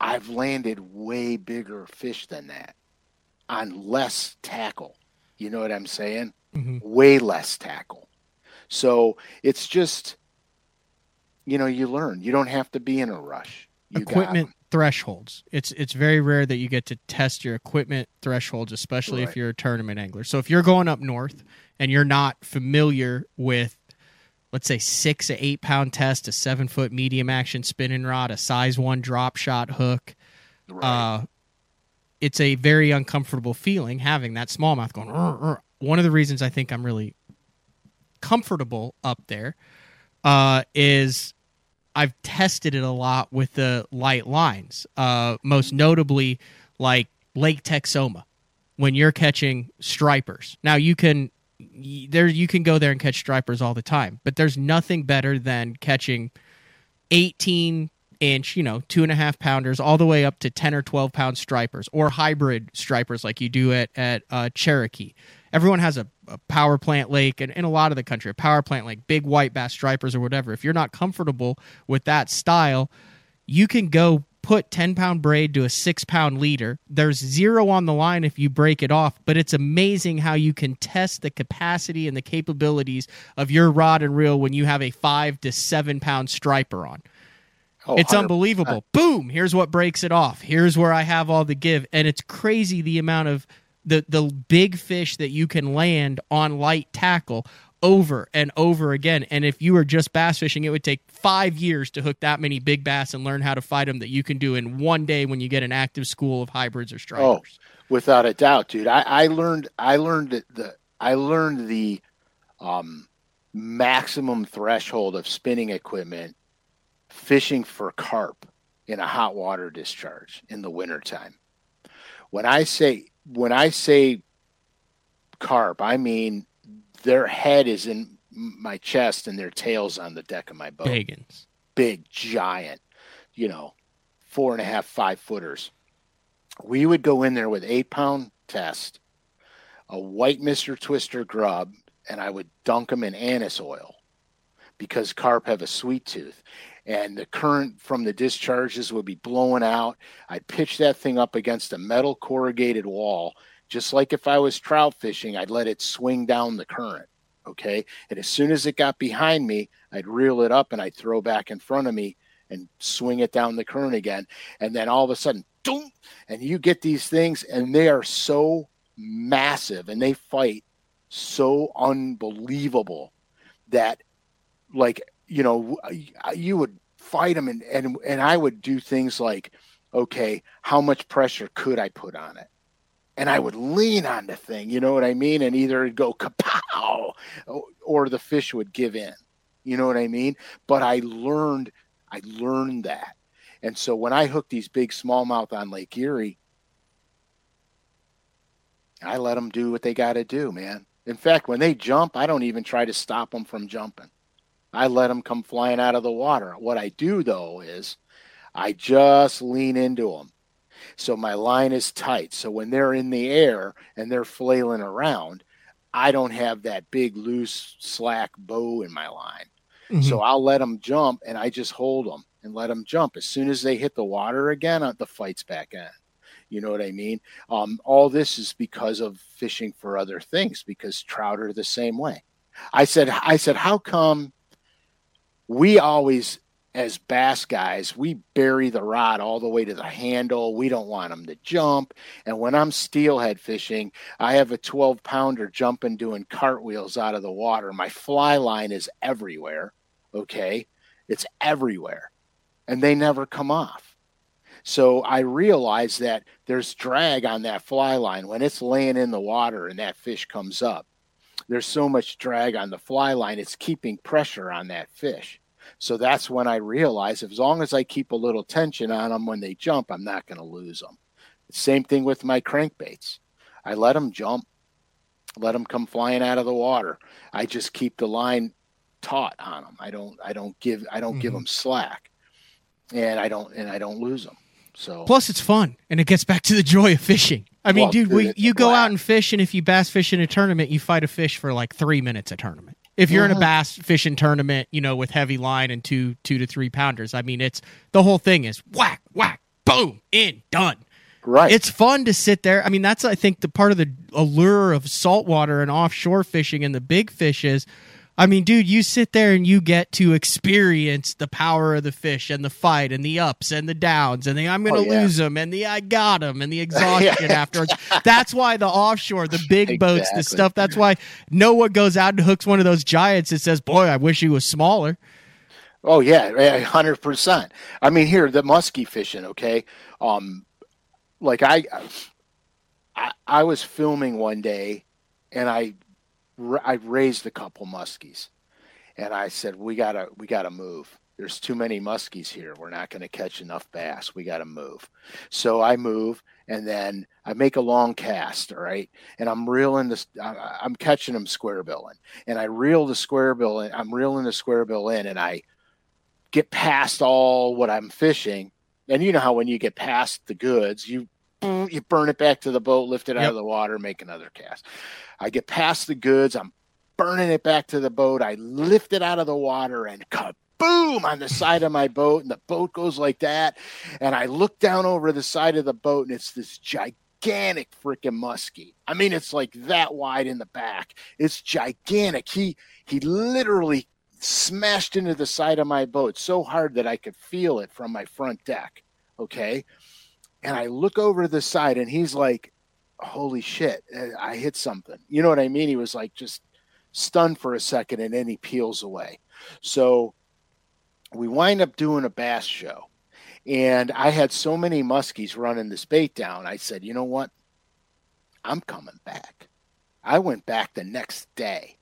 I've landed way bigger fish than that on less tackle. You know what I'm saying? Mm-hmm. Way less tackle. So it's just, you know, you learn. You don't have to be in a rush. You equipment thresholds. It's it's very rare that you get to test your equipment thresholds, especially right. if you're a tournament angler. So if you're going up north and you're not familiar with let's say six to eight pound test, a seven foot medium action spinning rod, a size one drop shot hook, right. uh, it's a very uncomfortable feeling having that smallmouth going. Rrr, rrr. One of the reasons I think I'm really comfortable up there uh, is I've tested it a lot with the light lines, uh, most notably like Lake Texoma when you're catching stripers. Now you can there you can go there and catch stripers all the time, but there's nothing better than catching 18 inch, you know, two and a half pounders all the way up to 10 or 12 pound stripers or hybrid stripers like you do at, at uh, Cherokee everyone has a, a power plant lake and in a lot of the country, a power plant lake, big white bass stripers or whatever. If you're not comfortable with that style, you can go put 10 pound braid to a six pound leader. There's zero on the line if you break it off, but it's amazing how you can test the capacity and the capabilities of your rod and reel when you have a five to seven pound striper on. Oh, it's 100%. unbelievable. Boom, here's what breaks it off. Here's where I have all the give. And it's crazy the amount of the the big fish that you can land on light tackle over and over again. And if you were just bass fishing, it would take five years to hook that many big bass and learn how to fight them that you can do in one day when you get an active school of hybrids or stripers. Oh, without a doubt, dude. I, I learned I learned the I learned the um, maximum threshold of spinning equipment fishing for carp in a hot water discharge in the wintertime. When I say when I say carp, I mean their head is in my chest and their tails on the deck of my boat. Pagans. Big, giant, you know, four and a half, five footers. We would go in there with eight pound test, a white Mr. Twister grub, and I would dunk them in anise oil because carp have a sweet tooth and the current from the discharges would be blowing out. I'd pitch that thing up against a metal corrugated wall, just like if I was trout fishing, I'd let it swing down the current. Okay. And as soon as it got behind me, I'd reel it up and I'd throw back in front of me and swing it down the current again. And then all of a sudden, boom, and you get these things, and they are so massive and they fight so unbelievable that like you know you would fight them and and and I would do things like okay how much pressure could I put on it and I would lean on the thing you know what I mean? And either it'd go kapow or the fish would give in you know what I mean? But I learned I learned that. And so when I hooked these big smallmouth on Lake Erie I let them do what they got to do man. In fact when they jump I don't even try to stop them from jumping. I let them come flying out of the water. What I do though is I just lean into them. So my line is tight. So when they're in the air and they're flailing around, I don't have that big loose slack bow in my line. Mm-hmm. So I'll let them jump and I just hold them and let them jump. As soon as they hit the water again, uh, the fight's back in. You know what I mean? Um, all this is because of fishing for other things because trout are the same way. I said, I said, how come we always as bass guys, we bury the rod all the way to the handle. We don't want them to jump. And when I'm steelhead fishing, I have a 12 pounder jumping, doing cartwheels out of the water. My fly line is everywhere. Okay. It's everywhere. And they never come off. So I realize that there's drag on that fly line when it's laying in the water and that fish comes up there's so much drag on the fly line, it's keeping pressure on that fish. So that's when I realize as long as I keep a little tension on them when they jump, I'm not going to lose them. Same thing with my crankbaits. I let them jump, let them come flying out of the water. I just keep the line taut on them. I don't I don't give I don't mm-hmm. give them slack. And I don't and I don't lose them. So plus it's fun and it gets back to the joy of fishing. I mean, well, dude, we, you go out and fish, and if you bass fish in a tournament, you fight a fish for like three minutes a tournament. If you're in a bass fishing tournament, you know, with heavy line and two two to three pounders, I mean, it's the whole thing is whack whack boom in done. Right. It's fun to sit there. I mean, that's I think the part of the allure of saltwater and offshore fishing and the big fish is I mean, dude, you sit there and you get to experience the power of the fish and the fight and the ups and the downs and the I'm going to oh, yeah. lose them and the I got them and the [LAUGHS] exhaustion afterwards. That's why the offshore, the big exactly. boats, the stuff. That's why Noah goes out and hooks one of those giants and says, "Boy, I wish he was smaller." Oh yeah, hundred percent. I mean, here the muskie fishing. Okay, um, like I, I, I was filming one day, and I I raised a couple muskies, and I said, "We gotta, we gotta move. There's too many muskies here. We're not going to catch enough bass. We got to move." So I move, and then I make a long cast. All right, and I'm reeling this. I'm catching them square billing, and I reel the square bill in. I'm reeling the square bill in, and I get past all what I'm fishing. And you know how when you get past the goods, you Mm, you burn it back to the boat, lift it out of the water, make another cast. I get past the goods. I'm burning it back to the boat. I lift it out of the water and kaboom on the side of my boat. And the boat goes like that. And I look down over the side of the boat and it's this gigantic freaking muskie. I mean, it's like that wide in the back. It's gigantic. He he literally smashed into the side of my boat so hard that I could feel it from my front deck. Okay. And I look over to the side and he's like holy shit, eh, I hit something. You know what I mean? He was like just stunned for a second and then he peels away. So we wind up doing a bass show. And I had so many muskies running this bait down. I said, you know what? I'm coming back. I went back the next day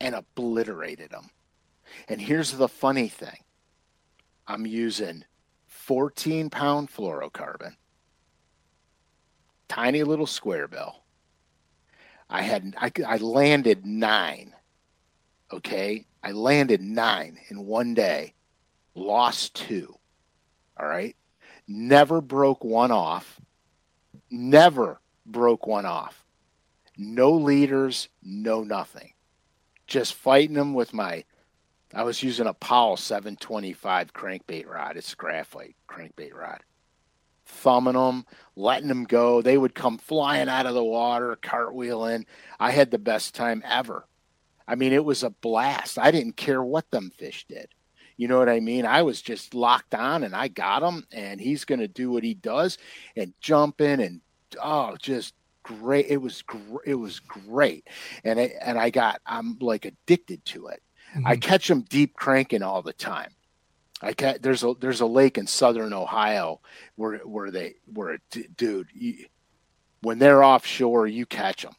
and obliterated them. And here's the funny thing I'm using 14 pound fluorocarbon tiny little square bill. I had I, I landed nine. Okay, I landed nine in one day, lost two. All right, never broke one off. Never broke one off. No leaders, no nothing. Just fighting them with my. I was using a Powell 725 crankbait rod. It's a graphite crankbait rod thumbing them, letting them go. They would come flying out of the water, cartwheeling. I had the best time ever. I mean, it was a blast. I didn't care what them fish did. You know what I mean? I was just locked on and I got him, and he's going to do what he does and jump in and oh, just great. It was gr- it was great, and I, and I got I'm like addicted to it. Mm-hmm. I catch them deep cranking all the time. I cat there's a there's a lake in southern Ohio where where they where dude you, when they're offshore you catch them,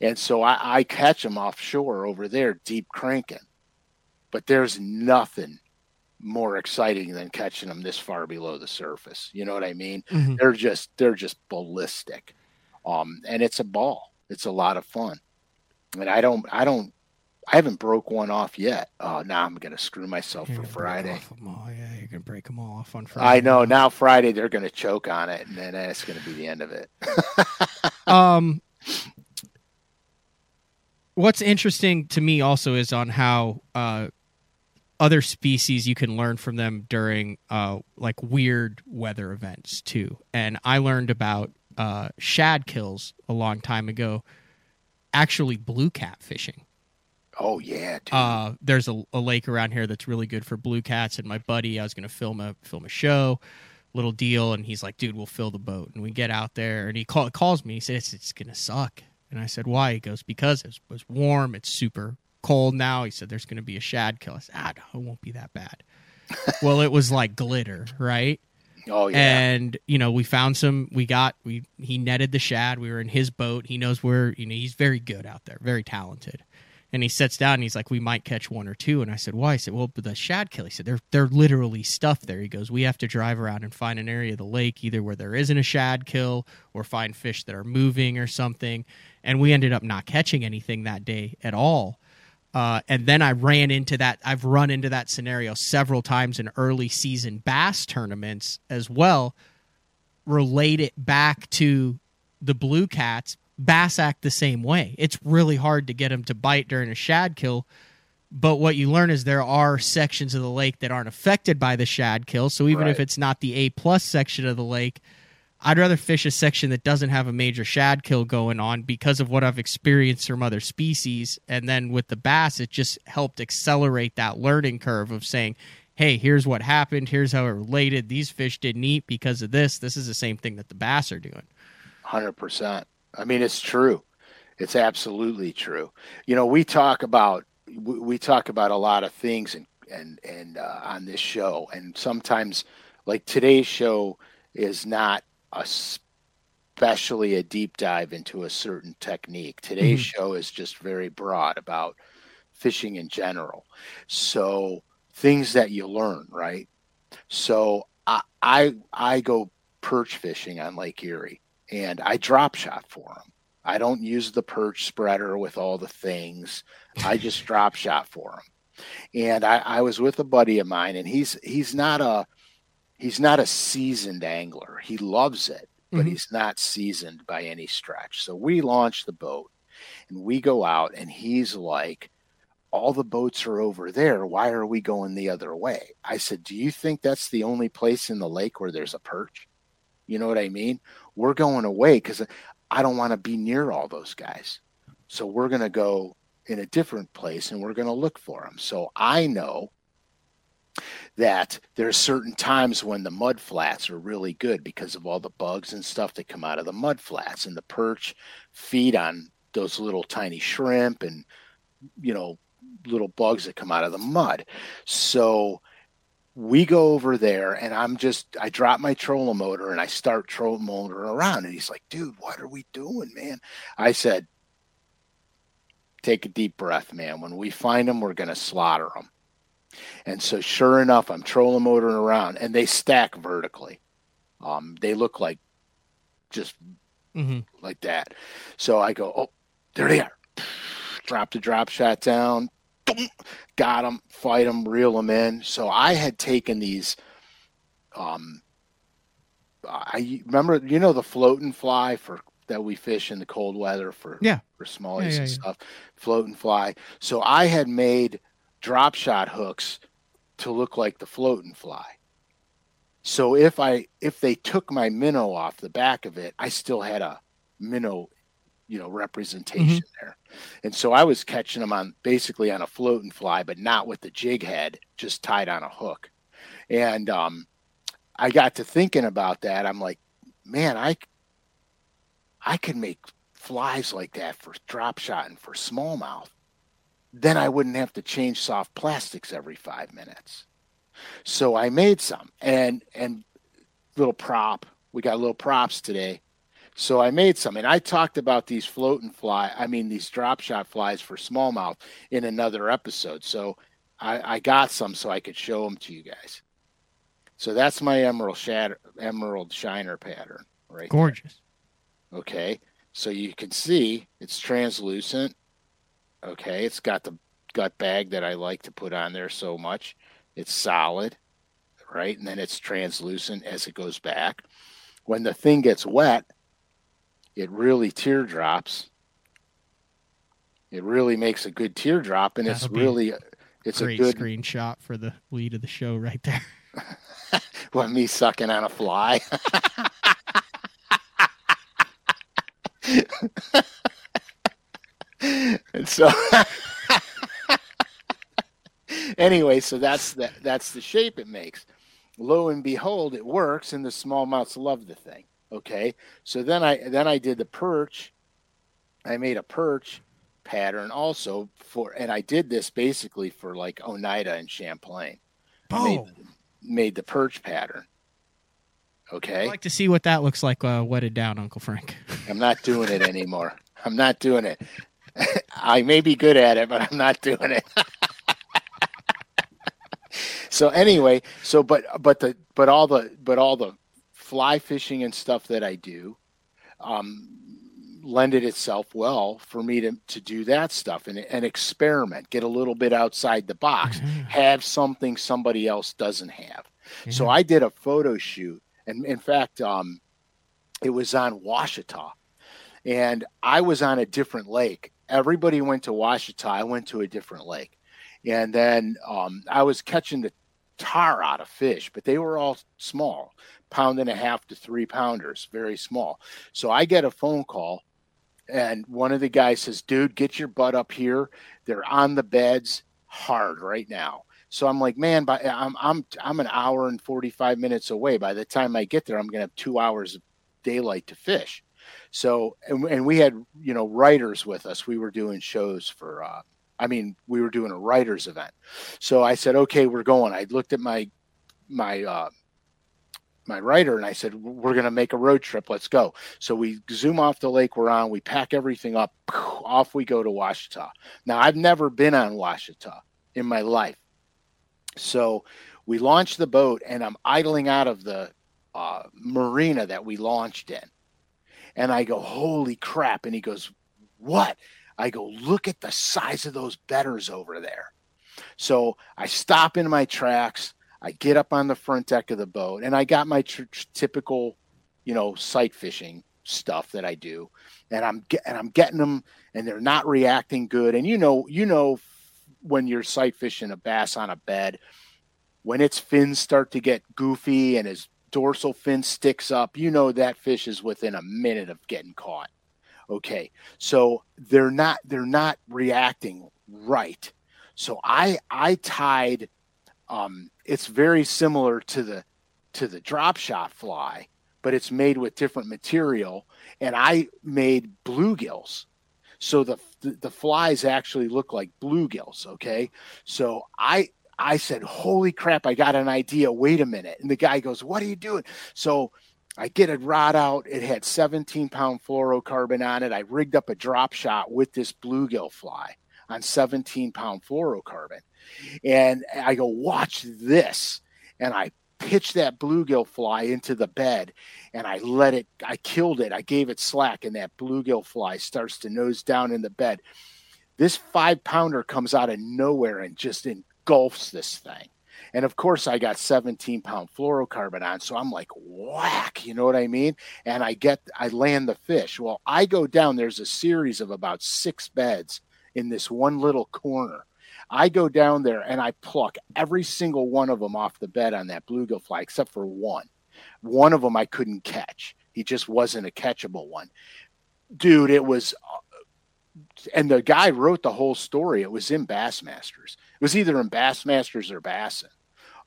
and so I, I catch them offshore over there deep cranking, but there's nothing more exciting than catching them this far below the surface. You know what I mean? Mm-hmm. They're just they're just ballistic, um, and it's a ball. It's a lot of fun, and I don't I don't I haven't broke one off yet. Oh, now I'm gonna screw myself you're for Friday. Oh yeah, you're gonna break them all off on Friday. I know. Now Friday they're gonna choke on it, and then it's gonna be the end of it. [LAUGHS] um, what's interesting to me also is on how uh, other species you can learn from them during uh, like weird weather events too. And I learned about uh, shad kills a long time ago. Actually, blue cat fishing Oh yeah. Uh, there's a, a, lake around here that's really good for blue cats, and my buddy, I was going to film a film a show, little deal, and he's like, "Dude, we'll fill the boat." And we get out there, and he call, calls me. He says, "It's, going to suck," and I said, "Why?" He goes, "Because it was warm. It's super cold now." He said, "There's going to be a shad kill." I said, "Ah, no, it won't be that bad." [LAUGHS] well, it was like glitter, right? Oh yeah. And you know, we found some. We got we he netted the shad. We were in his boat. He knows where. You know, he's very good out there, very talented. And he sits down and he's like, "We might catch one or two. And I said, "Why?" I said, "Well, the shad kill." He said, "They're they're literally stuffed there." He goes, "We have to drive around and find an area of the lake either where there isn't a shad kill or find fish that are moving or something." And we ended up not catching anything that day at all. Uh, and then I ran into that. I've run into that scenario several times in early season bass tournaments as well. Relate it back to the blue cats bass act the same way. It's really hard to get them to bite during a shad kill. But what you learn is there are sections of the lake that aren't affected by the shad kill. So even right. if it's not the A plus section of the lake, I'd rather fish a section that doesn't have a major shad kill going on because of what I've experienced from other species. And then with the bass, it just helped accelerate that learning curve of saying, hey, here's what happened. Here's how it related. These fish didn't eat because of this. This is the same thing that the bass are doing. 100%. I mean, it's true. It's absolutely true. You know, we talk about we talk about a lot of things and and and uh, on this show, and sometimes like today's show is not especially a deep dive into a certain technique. Today's mm-hmm. show is just very broad about fishing in general. So things that you learn, right? So I I, I go perch fishing on Lake Erie and I drop shot for them. I don't use the perch spreader with all the things. I just [LAUGHS] drop shot for them. And I, I was with a buddy of mine, and he's he's not a he's not a seasoned angler. He loves it, but mm-hmm. he's not seasoned by any stretch. So we launch the boat, and we go out, and he's like, "All the boats are over there. Why are we going the other way?" I said, "Do you think that's the only place in the lake where there's a perch?" You know what I mean? We're going away because I don't want to be near all those guys. So we're going to go in a different place and we're going to look for them. So I know that there's certain times when the mud flats are really good because of all the bugs and stuff that come out of the mud flats and the perch feed on those little tiny shrimp and you know little bugs that come out of the mud. So we go over there and I'm just I drop my trolling motor and I start trolling motor around and he's like, dude, what are we doing, man? I said, take a deep breath, man. When we find them, we're gonna slaughter them. And so sure enough, I'm trolling motoring around and they stack vertically. Um, they look like just mm-hmm. like that. So I go, oh, there they are. Drop the drop shot down, got them, fight them, reel them in. So I had taken these. Um, I remember, you know, the floating fly for that we fish in the cold weather for yeah for smallies yeah, yeah, and stuff, float and fly. So I had made drop shot hooks to look like the float and fly. So if I if they took my minnow off the back of it, I still had a minnow you know representation mm-hmm. there and so i was catching them on basically on a float and fly but not with the jig head just tied on a hook and um, i got to thinking about that i'm like man i i could make flies like that for drop shot and for smallmouth then I wouldn't have to change soft plastics every five minutes. So I made some and and little prop. We got little props today. So I made some and I talked about these float and fly, I mean these drop shot flies for smallmouth in another episode. So I, I got some so I could show them to you guys. So that's my emerald shatter, emerald shiner pattern, right? Gorgeous. There. Okay, so you can see it's translucent. Okay, it's got the gut bag that I like to put on there so much. It's solid, right? And then it's translucent as it goes back. When the thing gets wet, it really teardrops. It really makes a good teardrop, and That'll it's really it's a good screenshot for the lead of the show right there. [LAUGHS] [LAUGHS] what me sucking on a fly. [LAUGHS] and so anyway, so that's the that's the shape it makes. Lo and behold, it works, and the smallmouths love the thing. Okay, so then I then I did the perch. I made a perch pattern also for, and I did this basically for like Oneida and Champlain. Oh. Made, made the perch pattern. Okay. I'd like to see what that looks like uh, wetted down, Uncle Frank. [LAUGHS] I'm not doing it anymore. I'm not doing it. [LAUGHS] I may be good at it, but I'm not doing it. [LAUGHS] so anyway, so but but the but all the but all the fly fishing and stuff that I do um, lended itself well for me to, to do that stuff and, and experiment, get a little bit outside the box, mm-hmm. have something somebody else doesn't have. Mm-hmm. So I did a photo shoot, and in fact, um, it was on Ouachita. and I was on a different lake. Everybody went to Ouachita. I went to a different lake, and then um, I was catching the tar out of fish, but they were all small, pound and a half to three pounders, very small. So I get a phone call, and one of the guys says, "Dude, get your butt up here. They're on the beds hard right now." So I'm like, man, by, I'm I'm I'm an hour and 45 minutes away. By the time I get there, I'm gonna have two hours of daylight to fish. So and, and we had you know writers with us. We were doing shows for uh, I mean, we were doing a writers event. So I said, okay, we're going. I looked at my my uh, my writer and I said, we're going to make a road trip. Let's go. So we zoom off the lake we're on. We pack everything up. Off we go to Ouachita. Now I've never been on Ouachita in my life. So we launched the boat and I'm idling out of the uh, marina that we launched in. And I go, holy crap. And he goes, what? I go, look at the size of those bedders over there. So I stop in my tracks. I get up on the front deck of the boat, and I got my typical, you know, sight fishing stuff that I do, and I'm and I'm getting them, and they're not reacting good. And you know, you know, when you're sight fishing a bass on a bed, when its fins start to get goofy and his dorsal fin sticks up, you know that fish is within a minute of getting caught. Okay. So they're not they're not reacting right. So I I tied um it's very similar to the to the drop shot fly, but it's made with different material and I made bluegills. So the, the flies actually look like bluegills, okay? So I I said, "Holy crap, I got an idea. Wait a minute." And the guy goes, "What are you doing?" So I get a rod out. It had 17 pound fluorocarbon on it. I rigged up a drop shot with this bluegill fly on 17 pound fluorocarbon. And I go, watch this. And I pitch that bluegill fly into the bed and I let it, I killed it. I gave it slack, and that bluegill fly starts to nose down in the bed. This five pounder comes out of nowhere and just engulfs this thing. And of course, I got 17 pound fluorocarbon on. So I'm like, whack, you know what I mean? And I get, I land the fish. Well, I go down, there's a series of about six beds in this one little corner. I go down there and I pluck every single one of them off the bed on that bluegill fly, except for one. One of them I couldn't catch. He just wasn't a catchable one. Dude, it was uh, and the guy wrote the whole story. It was in Bassmasters. It was either in Bassmasters or Bassin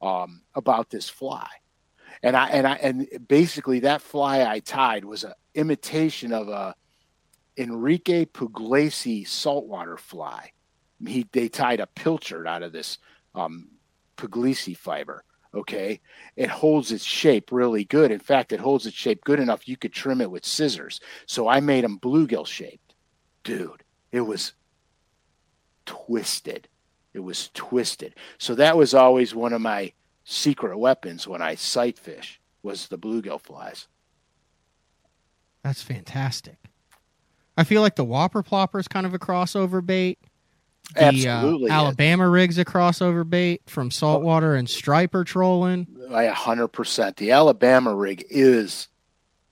um, about this fly. And I and I and basically that fly I tied was an imitation of a Enrique Puglisi saltwater fly he they tied a pilchard out of this um, puglisi fiber. Okay, it holds its shape really good. In fact, it holds its shape good enough you could trim it with scissors. So I made them bluegill shaped. Dude, it was twisted. It was twisted. So that was always one of my secret weapons when I sight fish was the bluegill flies. That's fantastic. I feel like the Whopper Plopper is kind of a crossover bait. The, Absolutely, uh, Alabama rig's a crossover bait from saltwater and striper trolling. I hundred percent. The Alabama rig is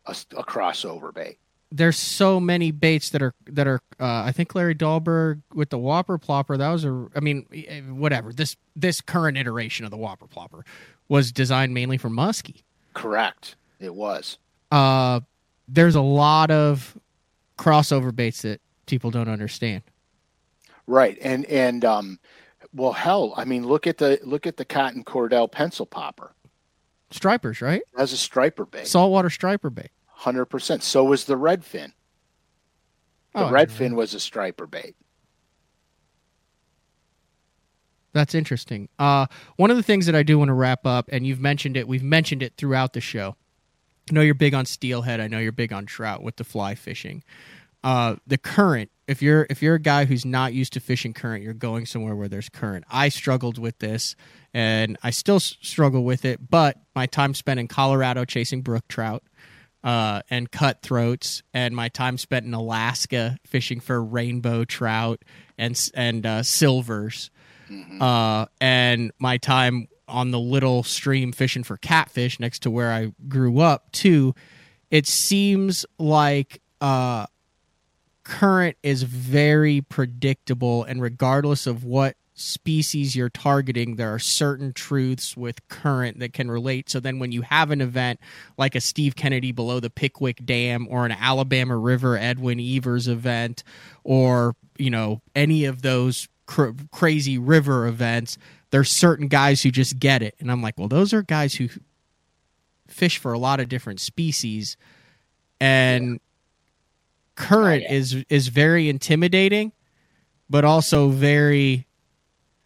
a, a, crossover bait. There's so many baits that are that are. Uh, I think Larry Dahlberg with the Whopper Plopper. That was a. I mean, eh, whatever. This this current iteration of the Whopper Plopper was designed mainly for muskie. Correct. It was. Uh, there's a lot of crossover baits that people don't understand. Right. And and um well hell, I mean look at the look at the cotton cordell pencil popper. Stripers, right? As a striper bait. Saltwater striper bait. Hundred percent. So was the redfin. The oh, redfin was a striper bait. That's interesting. Uh, one of the things that I do want to wrap up, and you've mentioned it, we've mentioned it throughout the show. I know you're big on steelhead. I know you're big on trout with the fly fishing. Uh, the current if you're if you're a guy who's not used to fishing current you're going somewhere where there's current i struggled with this and i still struggle with it but my time spent in colorado chasing brook trout uh, and cutthroats and my time spent in alaska fishing for rainbow trout and and uh, silvers mm-hmm. uh, and my time on the little stream fishing for catfish next to where i grew up too it seems like uh, current is very predictable and regardless of what species you're targeting there are certain truths with current that can relate. So then when you have an event like a steve kennedy below the pickwick dam or an alabama river edwin evers event or you know any of those cr- crazy river events there's certain guys who just get it. And i'm like well those are guys who fish for a lot of different species. And current is is very intimidating, but also very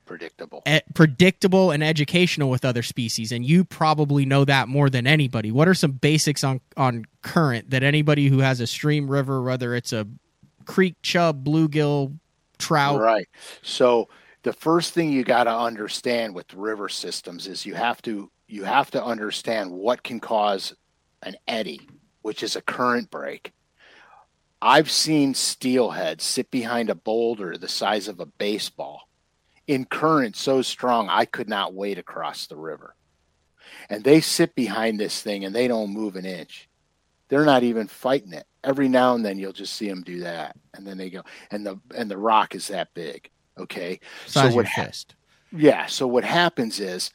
predictable, e- predictable and educational with other species. And you probably know that more than anybody. What are some basics on on current that anybody who has a stream, river, whether it's a creek chub, bluegill, trout, right? So the first thing you got to understand with river systems is you have to you have to understand what can cause an eddy, which is a current break. I've seen steelhead sit behind a boulder the size of a baseball in current so strong I could not wade across the river. And they sit behind this thing and they don't move an inch. They're not even fighting it. Every now and then you'll just see them do that, and then they go. And the and the rock is that big. Okay, Size so what ha- Yeah. So what happens is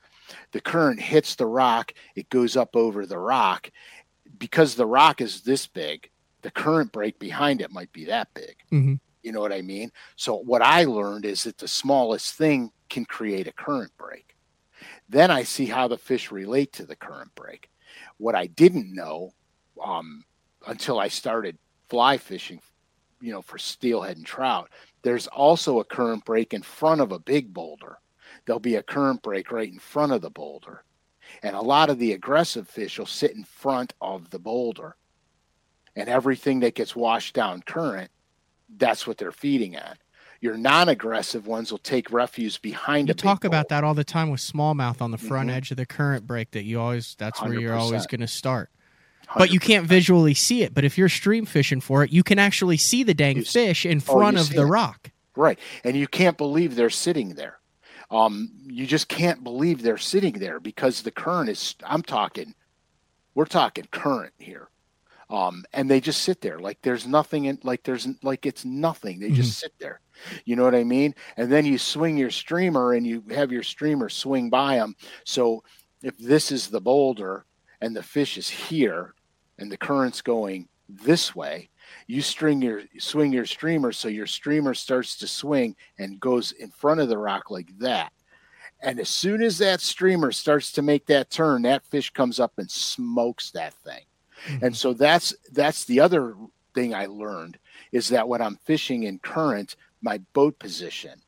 the current hits the rock. It goes up over the rock because the rock is this big the current break behind it might be that big. Mm-hmm. You know what I mean? So what I learned is that the smallest thing can create a current break. Then I see how the fish relate to the current break. What I didn't know um, until I started fly fishing, you know, for steelhead and trout, there's also a current break in front of a big boulder. There'll be a current break right in front of the boulder. And a lot of the aggressive fish will sit in front of the boulder and everything that gets washed down current, that's what they're feeding on. Your non-aggressive ones will take refuge behind. You talk about that all the time with smallmouth on the front mm-hmm. edge of the current break. That you always that's 100%. where you're always going to start. 100%. But you can't visually see it. But if you're stream fishing for it, you can actually see the dang you fish in oh, front oh, of the it. rock. Right, and you can't believe they're sitting there. Um, you just can't believe they're sitting there because the current is. I'm talking. We're talking current here um, and they just sit there. Like there's nothing in like there's like it's nothing. They just mm-hmm. sit there. You know what i mean? And then you swing your streamer and you have your streamer swing by them so if this is the boulder and the fish is here and the current's going this way you string your swing your streamer so your streamer starts to swing and goes in front of the rock like that. And as soon as that streamer starts to make that turn that fish comes up and smokes that thing Mm-hmm. And so that's that's the other thing I learned is that when I'm fishing in current, my boat position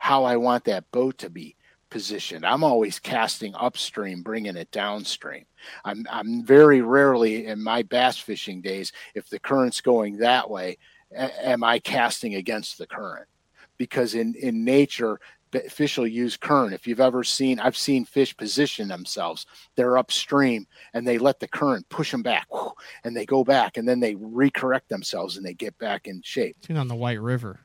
how I want that boat to be positioned. I'm always casting upstream, bringing it downstream. I'm I'm very rarely in my bass fishing days, if the current's going that way, a- am I casting against the current? Because in in nature, fish will use current. If you've ever seen, I've seen fish position themselves. They're upstream and they let the current push them back, and they go back, and then they recorrect themselves and they get back in shape. Seen on the White River.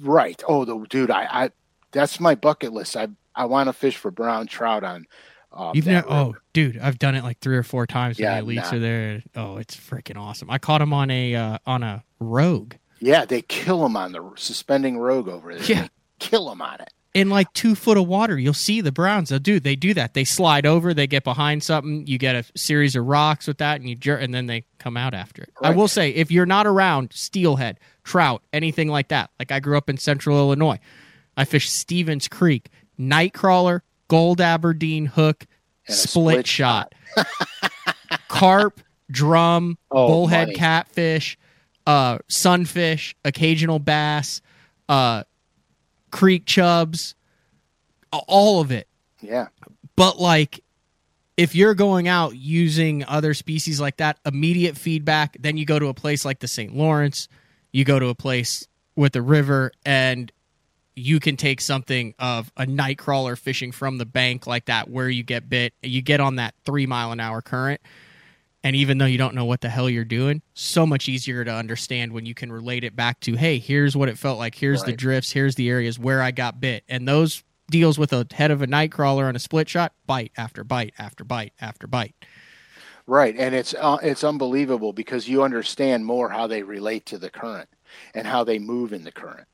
Right. Oh, the dude, I, I that's my bucket list. I I want to fish for brown trout on. Um, You've never, oh, dude, I've done it like three or four times. Yeah, the elites nah. are there. Oh, it's freaking awesome. I caught him on a uh, on a rogue. Yeah, they kill them on the suspending rogue over there. Yeah, they kill them on it in like two foot of water. You'll see the Browns. They'll do. They do that. They slide over. They get behind something. You get a series of rocks with that, and you jerk, and then they come out after it. Right. I will say, if you're not around steelhead, trout, anything like that, like I grew up in Central Illinois, I fished Stevens Creek, nightcrawler, gold Aberdeen hook, split, split, shot, [LAUGHS] carp, drum, oh, bullhead money. catfish, uh, sunfish, occasional bass. Uh, creek chubs, all of it. Yeah. But like if you're going out using other species like that, immediate feedback, then you go to a place like the St. Lawrence, you go to a place with a river and you can take something of a night crawler fishing from the bank like that where you get bit, you get on that 3 mile an hour current and even though you don't know what the hell you're doing, so much easier to understand when you can relate it back to, hey, here's what it felt like. Here's right. the drifts. Here's the areas where I got bit. And those deals with a head of a night crawler on a split shot, bite after bite after bite after bite. Right, and it's uh, it's unbelievable because you understand more how they relate to the current and how they move in the current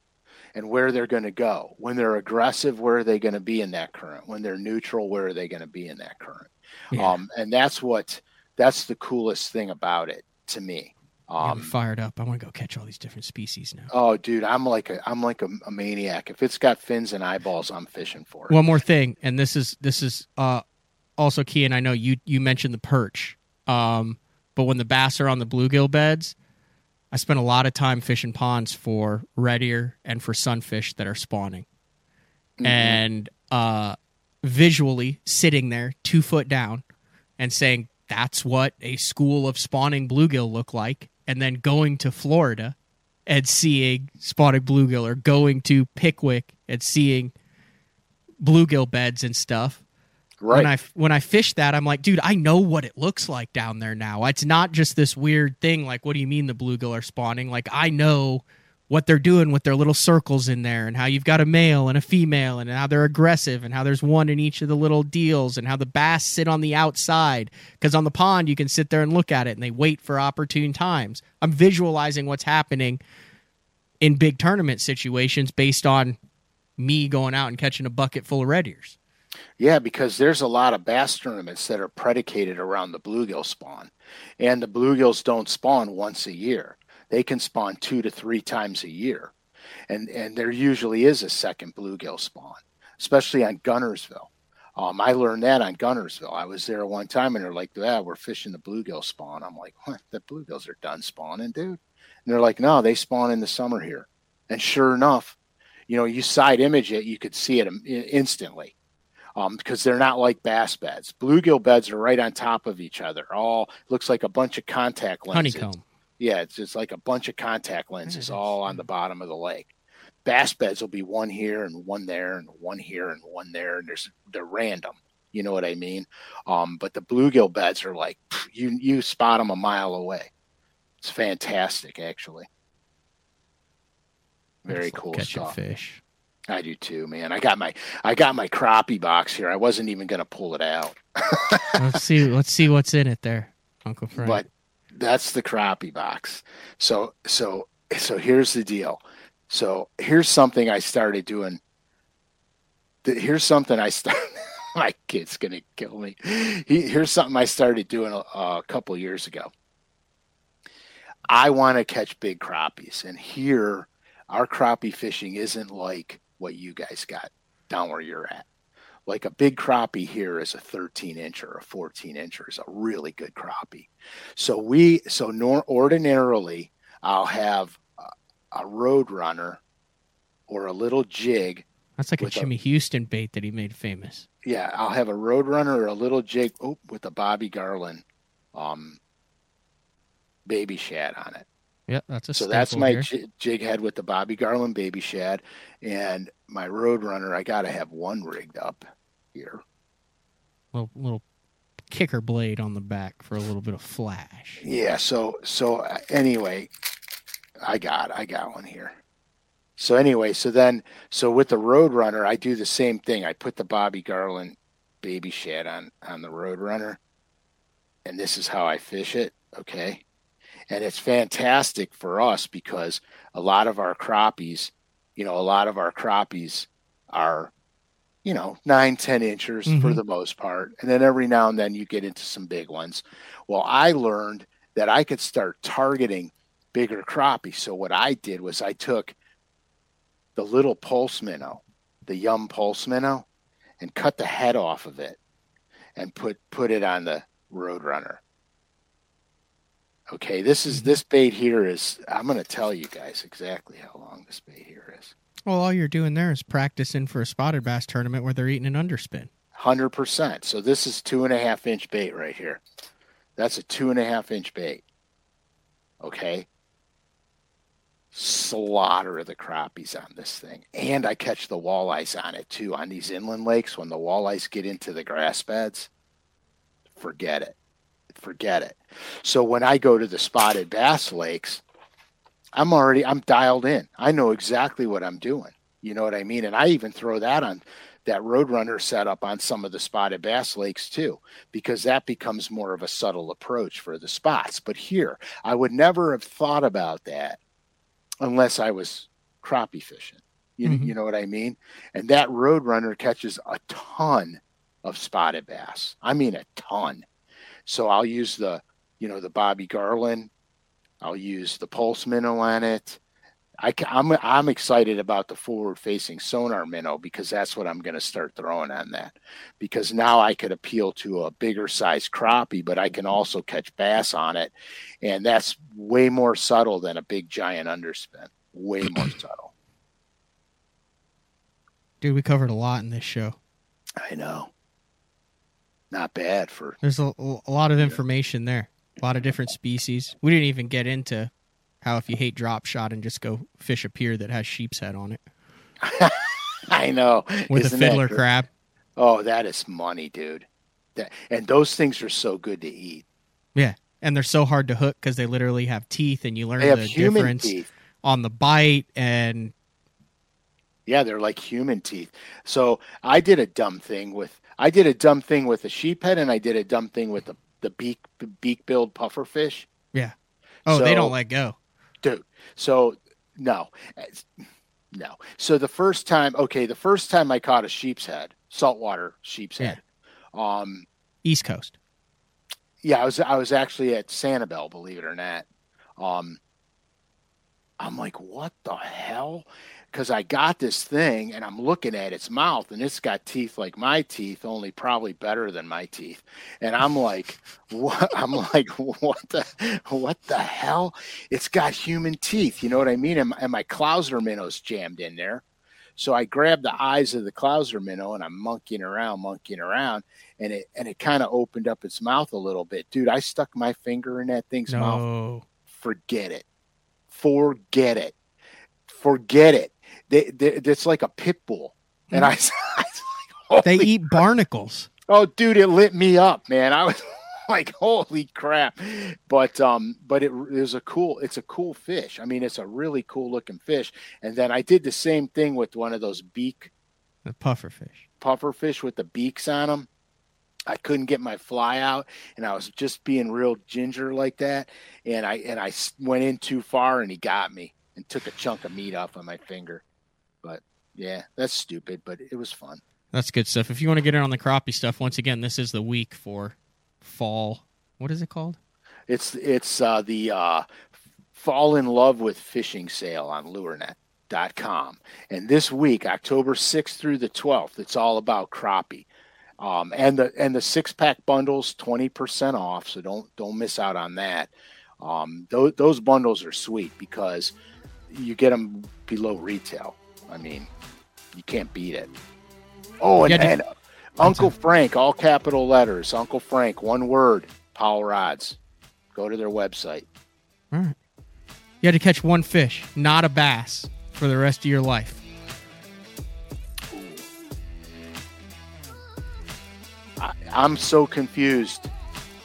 and where they're going to go. When they're aggressive, where are they going to be in that current? When they're neutral, where are they going to be in that current? Yeah. Um, and that's what that's the coolest thing about it to me. Um, fired up. I want to go catch all these different species now. Oh, dude, I'm like a I'm like a, a, maniac. If it's got fins and eyeballs, I'm fishing for it. One more thing, and this is this is uh, also key. And I know you you mentioned the perch, um, but when the bass are on the bluegill beds, I spend a lot of time fishing ponds for red ear and for sunfish that are spawning, mm-hmm. and uh, visually sitting there two foot down and saying, that's what a school of spawning bluegill look like and then going to florida and seeing spotted bluegill or going to pickwick and seeing bluegill beds and stuff. Right. When i when i fish that i'm like dude i know what it looks like down there now. It's not just this weird thing like what do you mean the bluegill are spawning? Like i know what they're doing with their little circles in there and how you've got a male and a female and how they're aggressive and how there's one in each of the little deals and how the bass sit on the outside. Because on the pond you can sit there and look at it and they wait for opportune times. I'm visualizing what's happening in big tournament situations based on me going out and catching a bucket full of red ears. Yeah, because there's a lot of bass tournaments that are predicated around the bluegill spawn, and the bluegills don't spawn once a year they can spawn two to three times a year. And, and there usually is a second bluegill spawn, especially on Guntersville. Um, I learned that on Guntersville. I was there one time and they're like, yeah, we're fishing the bluegill spawn. I'm like, what? The bluegills are done spawning, dude. And they're like, no, they spawn in the summer here. And sure enough, you know, you side image it, you could see it instantly um, because they're not like bass beds. Bluegill beds are right on top of each other. All looks like a bunch of contact lenses. Honeycomb. Yeah, it's just like a bunch of contact lenses all on the bottom of the lake. Bass beds will be one here and one there and one here and one there, and there's they're random. You know what I mean? Um, but the bluegill beds are like you you spot them a mile away. It's fantastic, actually. Very cool stuff. Fish. I do too, man. I got my I got my crappie box here. I wasn't even gonna pull it out. let's see. Let's see what's in it there, Uncle Frank. But that's the crappie box. So so so here's the deal. So here's something I started doing. Here's something I started. [LAUGHS] my kid's gonna kill me. He, here's something I started doing a, a couple years ago. I want to catch big crappies, and here our crappie fishing isn't like what you guys got down where you're at like a big crappie here is a 13 inch or a 14 inch is a really good crappie. So we so nor, ordinarily I'll have a, a road runner or a little jig That's like a with a- Jimmy Houston bait that he made famous. Yeah, I'll have a road runner or a little jig oh, with a Bobby Garland um, baby shad on it. Yeah, that's a So that's my j- jig head with the Bobby Garland baby shad, and my Roadrunner. I got to have one rigged up here. little little kicker blade on the back for a little bit of flash. Yeah. So so uh, anyway, I got I got one here. So anyway, so then so with the Roadrunner, I do the same thing. I put the Bobby Garland baby shad on on the Roadrunner, and this is how I fish it. Okay, and it's fantastic for us because a lot of our crappies, you know, a lot of our crappies are, you know, nine ten inches for Mhm. the most part, and then every now and then you get into some big ones. Well, I learned that I could start targeting bigger crappies. So what I did was I took the little pulse minnow, the yum pulse minnow, and cut the head off of it and put put it on the Roadrunner. Okay, this is this bait here is I'm going to tell you guys exactly how long this bait here is. Well, all you're doing there is practicing for a spotted bass tournament where they're eating an underspin. Hundred percent. So this is two and a half inch bait right here. That's a two and a half inch bait. Okay. Slaughter the crappies on this thing. And I catch the walleyes on it too. On these inland lakes, when the walleyes get into the grass beds, forget it. Forget it. So when I go to the spotted bass lakes, I'm already I'm dialed in. I know exactly what I'm doing. You know what I mean? And I even throw that on that Roadrunner setup on some of the spotted bass lakes too, because that becomes more of a subtle approach for the spots. But here, I would never have thought about that unless I was crappie fishing. You, Mhm. you know what I mean? And that Roadrunner catches a ton of spotted bass. I mean, a ton. So I'll use the, you know, the Bobby Garland. I'll use the Pulse minnow on it. I, am I'm, I'm excited about the forward facing sonar minnow because that's what I'm going to start throwing on that. Because now I could appeal to a bigger size crappie, but I can also catch bass on it. And that's way more subtle than a big giant underspin. Way more [CLEARS THROAT] subtle. Dude, we covered a lot in this show. I know. Not bad for There's a, a lot of information there. A lot of different species. We didn't even get into how if you hate drop shot and just go fish a pier that has sheep's head on it [LAUGHS] I know. with Isn't a fiddler crab. Oh, that is money, dude. That, and those things are so good to eat. Yeah. And they're so hard to hook because they literally have teeth and you learn the difference teeth. on the bite and Yeah, they're like human teeth. So I did a dumb thing with I did a dumb thing with a sheephead, and I did a dumb thing with the the beak beak billed pufferfish, Yeah. oh, they don't let go. dude. So no, no. So the first time, okay, the first time I caught a sheep's head, saltwater sheep's Yeah. head. Um, East Coast. yeah, I was I was actually at Sanibel, believe it or not. Um, I'm like, what the hell? Because I got this thing and I'm looking at its mouth and it's got teeth like my teeth, only probably better than my teeth. And I'm like, what? [LAUGHS] I'm like, what the what the hell? It's got human teeth. You know what I mean? And, my- and my Clouser minnow's jammed in there. So I grabbed the eyes of the Clouser minnow and I'm monkeying around, monkeying around, and it and it kind of opened up its mouth a little bit. Dude, I stuck my finger in that thing's mouth forget it. Forget it. Forget it. They, they, it's like a pit bull. And I, [LAUGHS] I was like, They "Holy eat barnacles. Oh, dude, it lit me up, man. I was [LAUGHS] like, holy crap. But um, but it, was a cool, it's a cool fish. I mean, it's a really cool looking fish. And then I did the same thing with one of those beak The pufferfish. puffer fish with the beaks on them. I couldn't get my fly out, and I was just being real ginger like that. And I and I went in too far, and he got me and took a chunk of meat off of my finger. But yeah, that's stupid, but it was fun. That's good stuff. If you want to get in on the crappie stuff, once again, this is the week for fall. What is it called? It's it's uh, the uh, fall in love with fishing sale on lurenet.com. And this week, October 6th through the 12th, it's all about crappie. Um, and the and the six pack bundles 20% off, so don't don't miss out on that. Um, those, those bundles are sweet because you get them below retail. I mean, You can't beat it. Oh, and, Yeah, and Uncle Frank, all capital letters. Uncle Frank, one word. Powell rods. Go to their website. All right. You had to catch one fish, not a bass, for the rest of your life. I, I'm so confused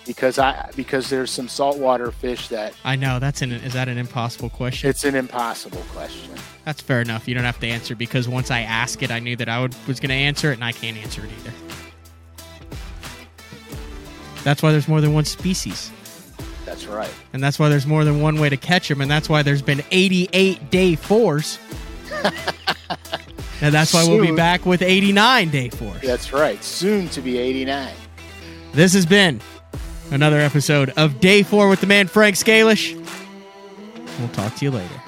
because I because there's some saltwater fish that I know that's an is that an impossible question? it's an impossible question. That's fair enough. You don't have to answer because once I ask it, I knew that I would, was going to answer it, and I can't answer it either. That's why there's more than one species, That's right. and that's why there's more than one way to catch them, and that's why there's been 88 day fours, [LAUGHS] and that's why we'll be back with 89 day fours. That's right. Soon to be 89. This has been another episode of Day Four with the man Frank Scalish. We'll talk to you later.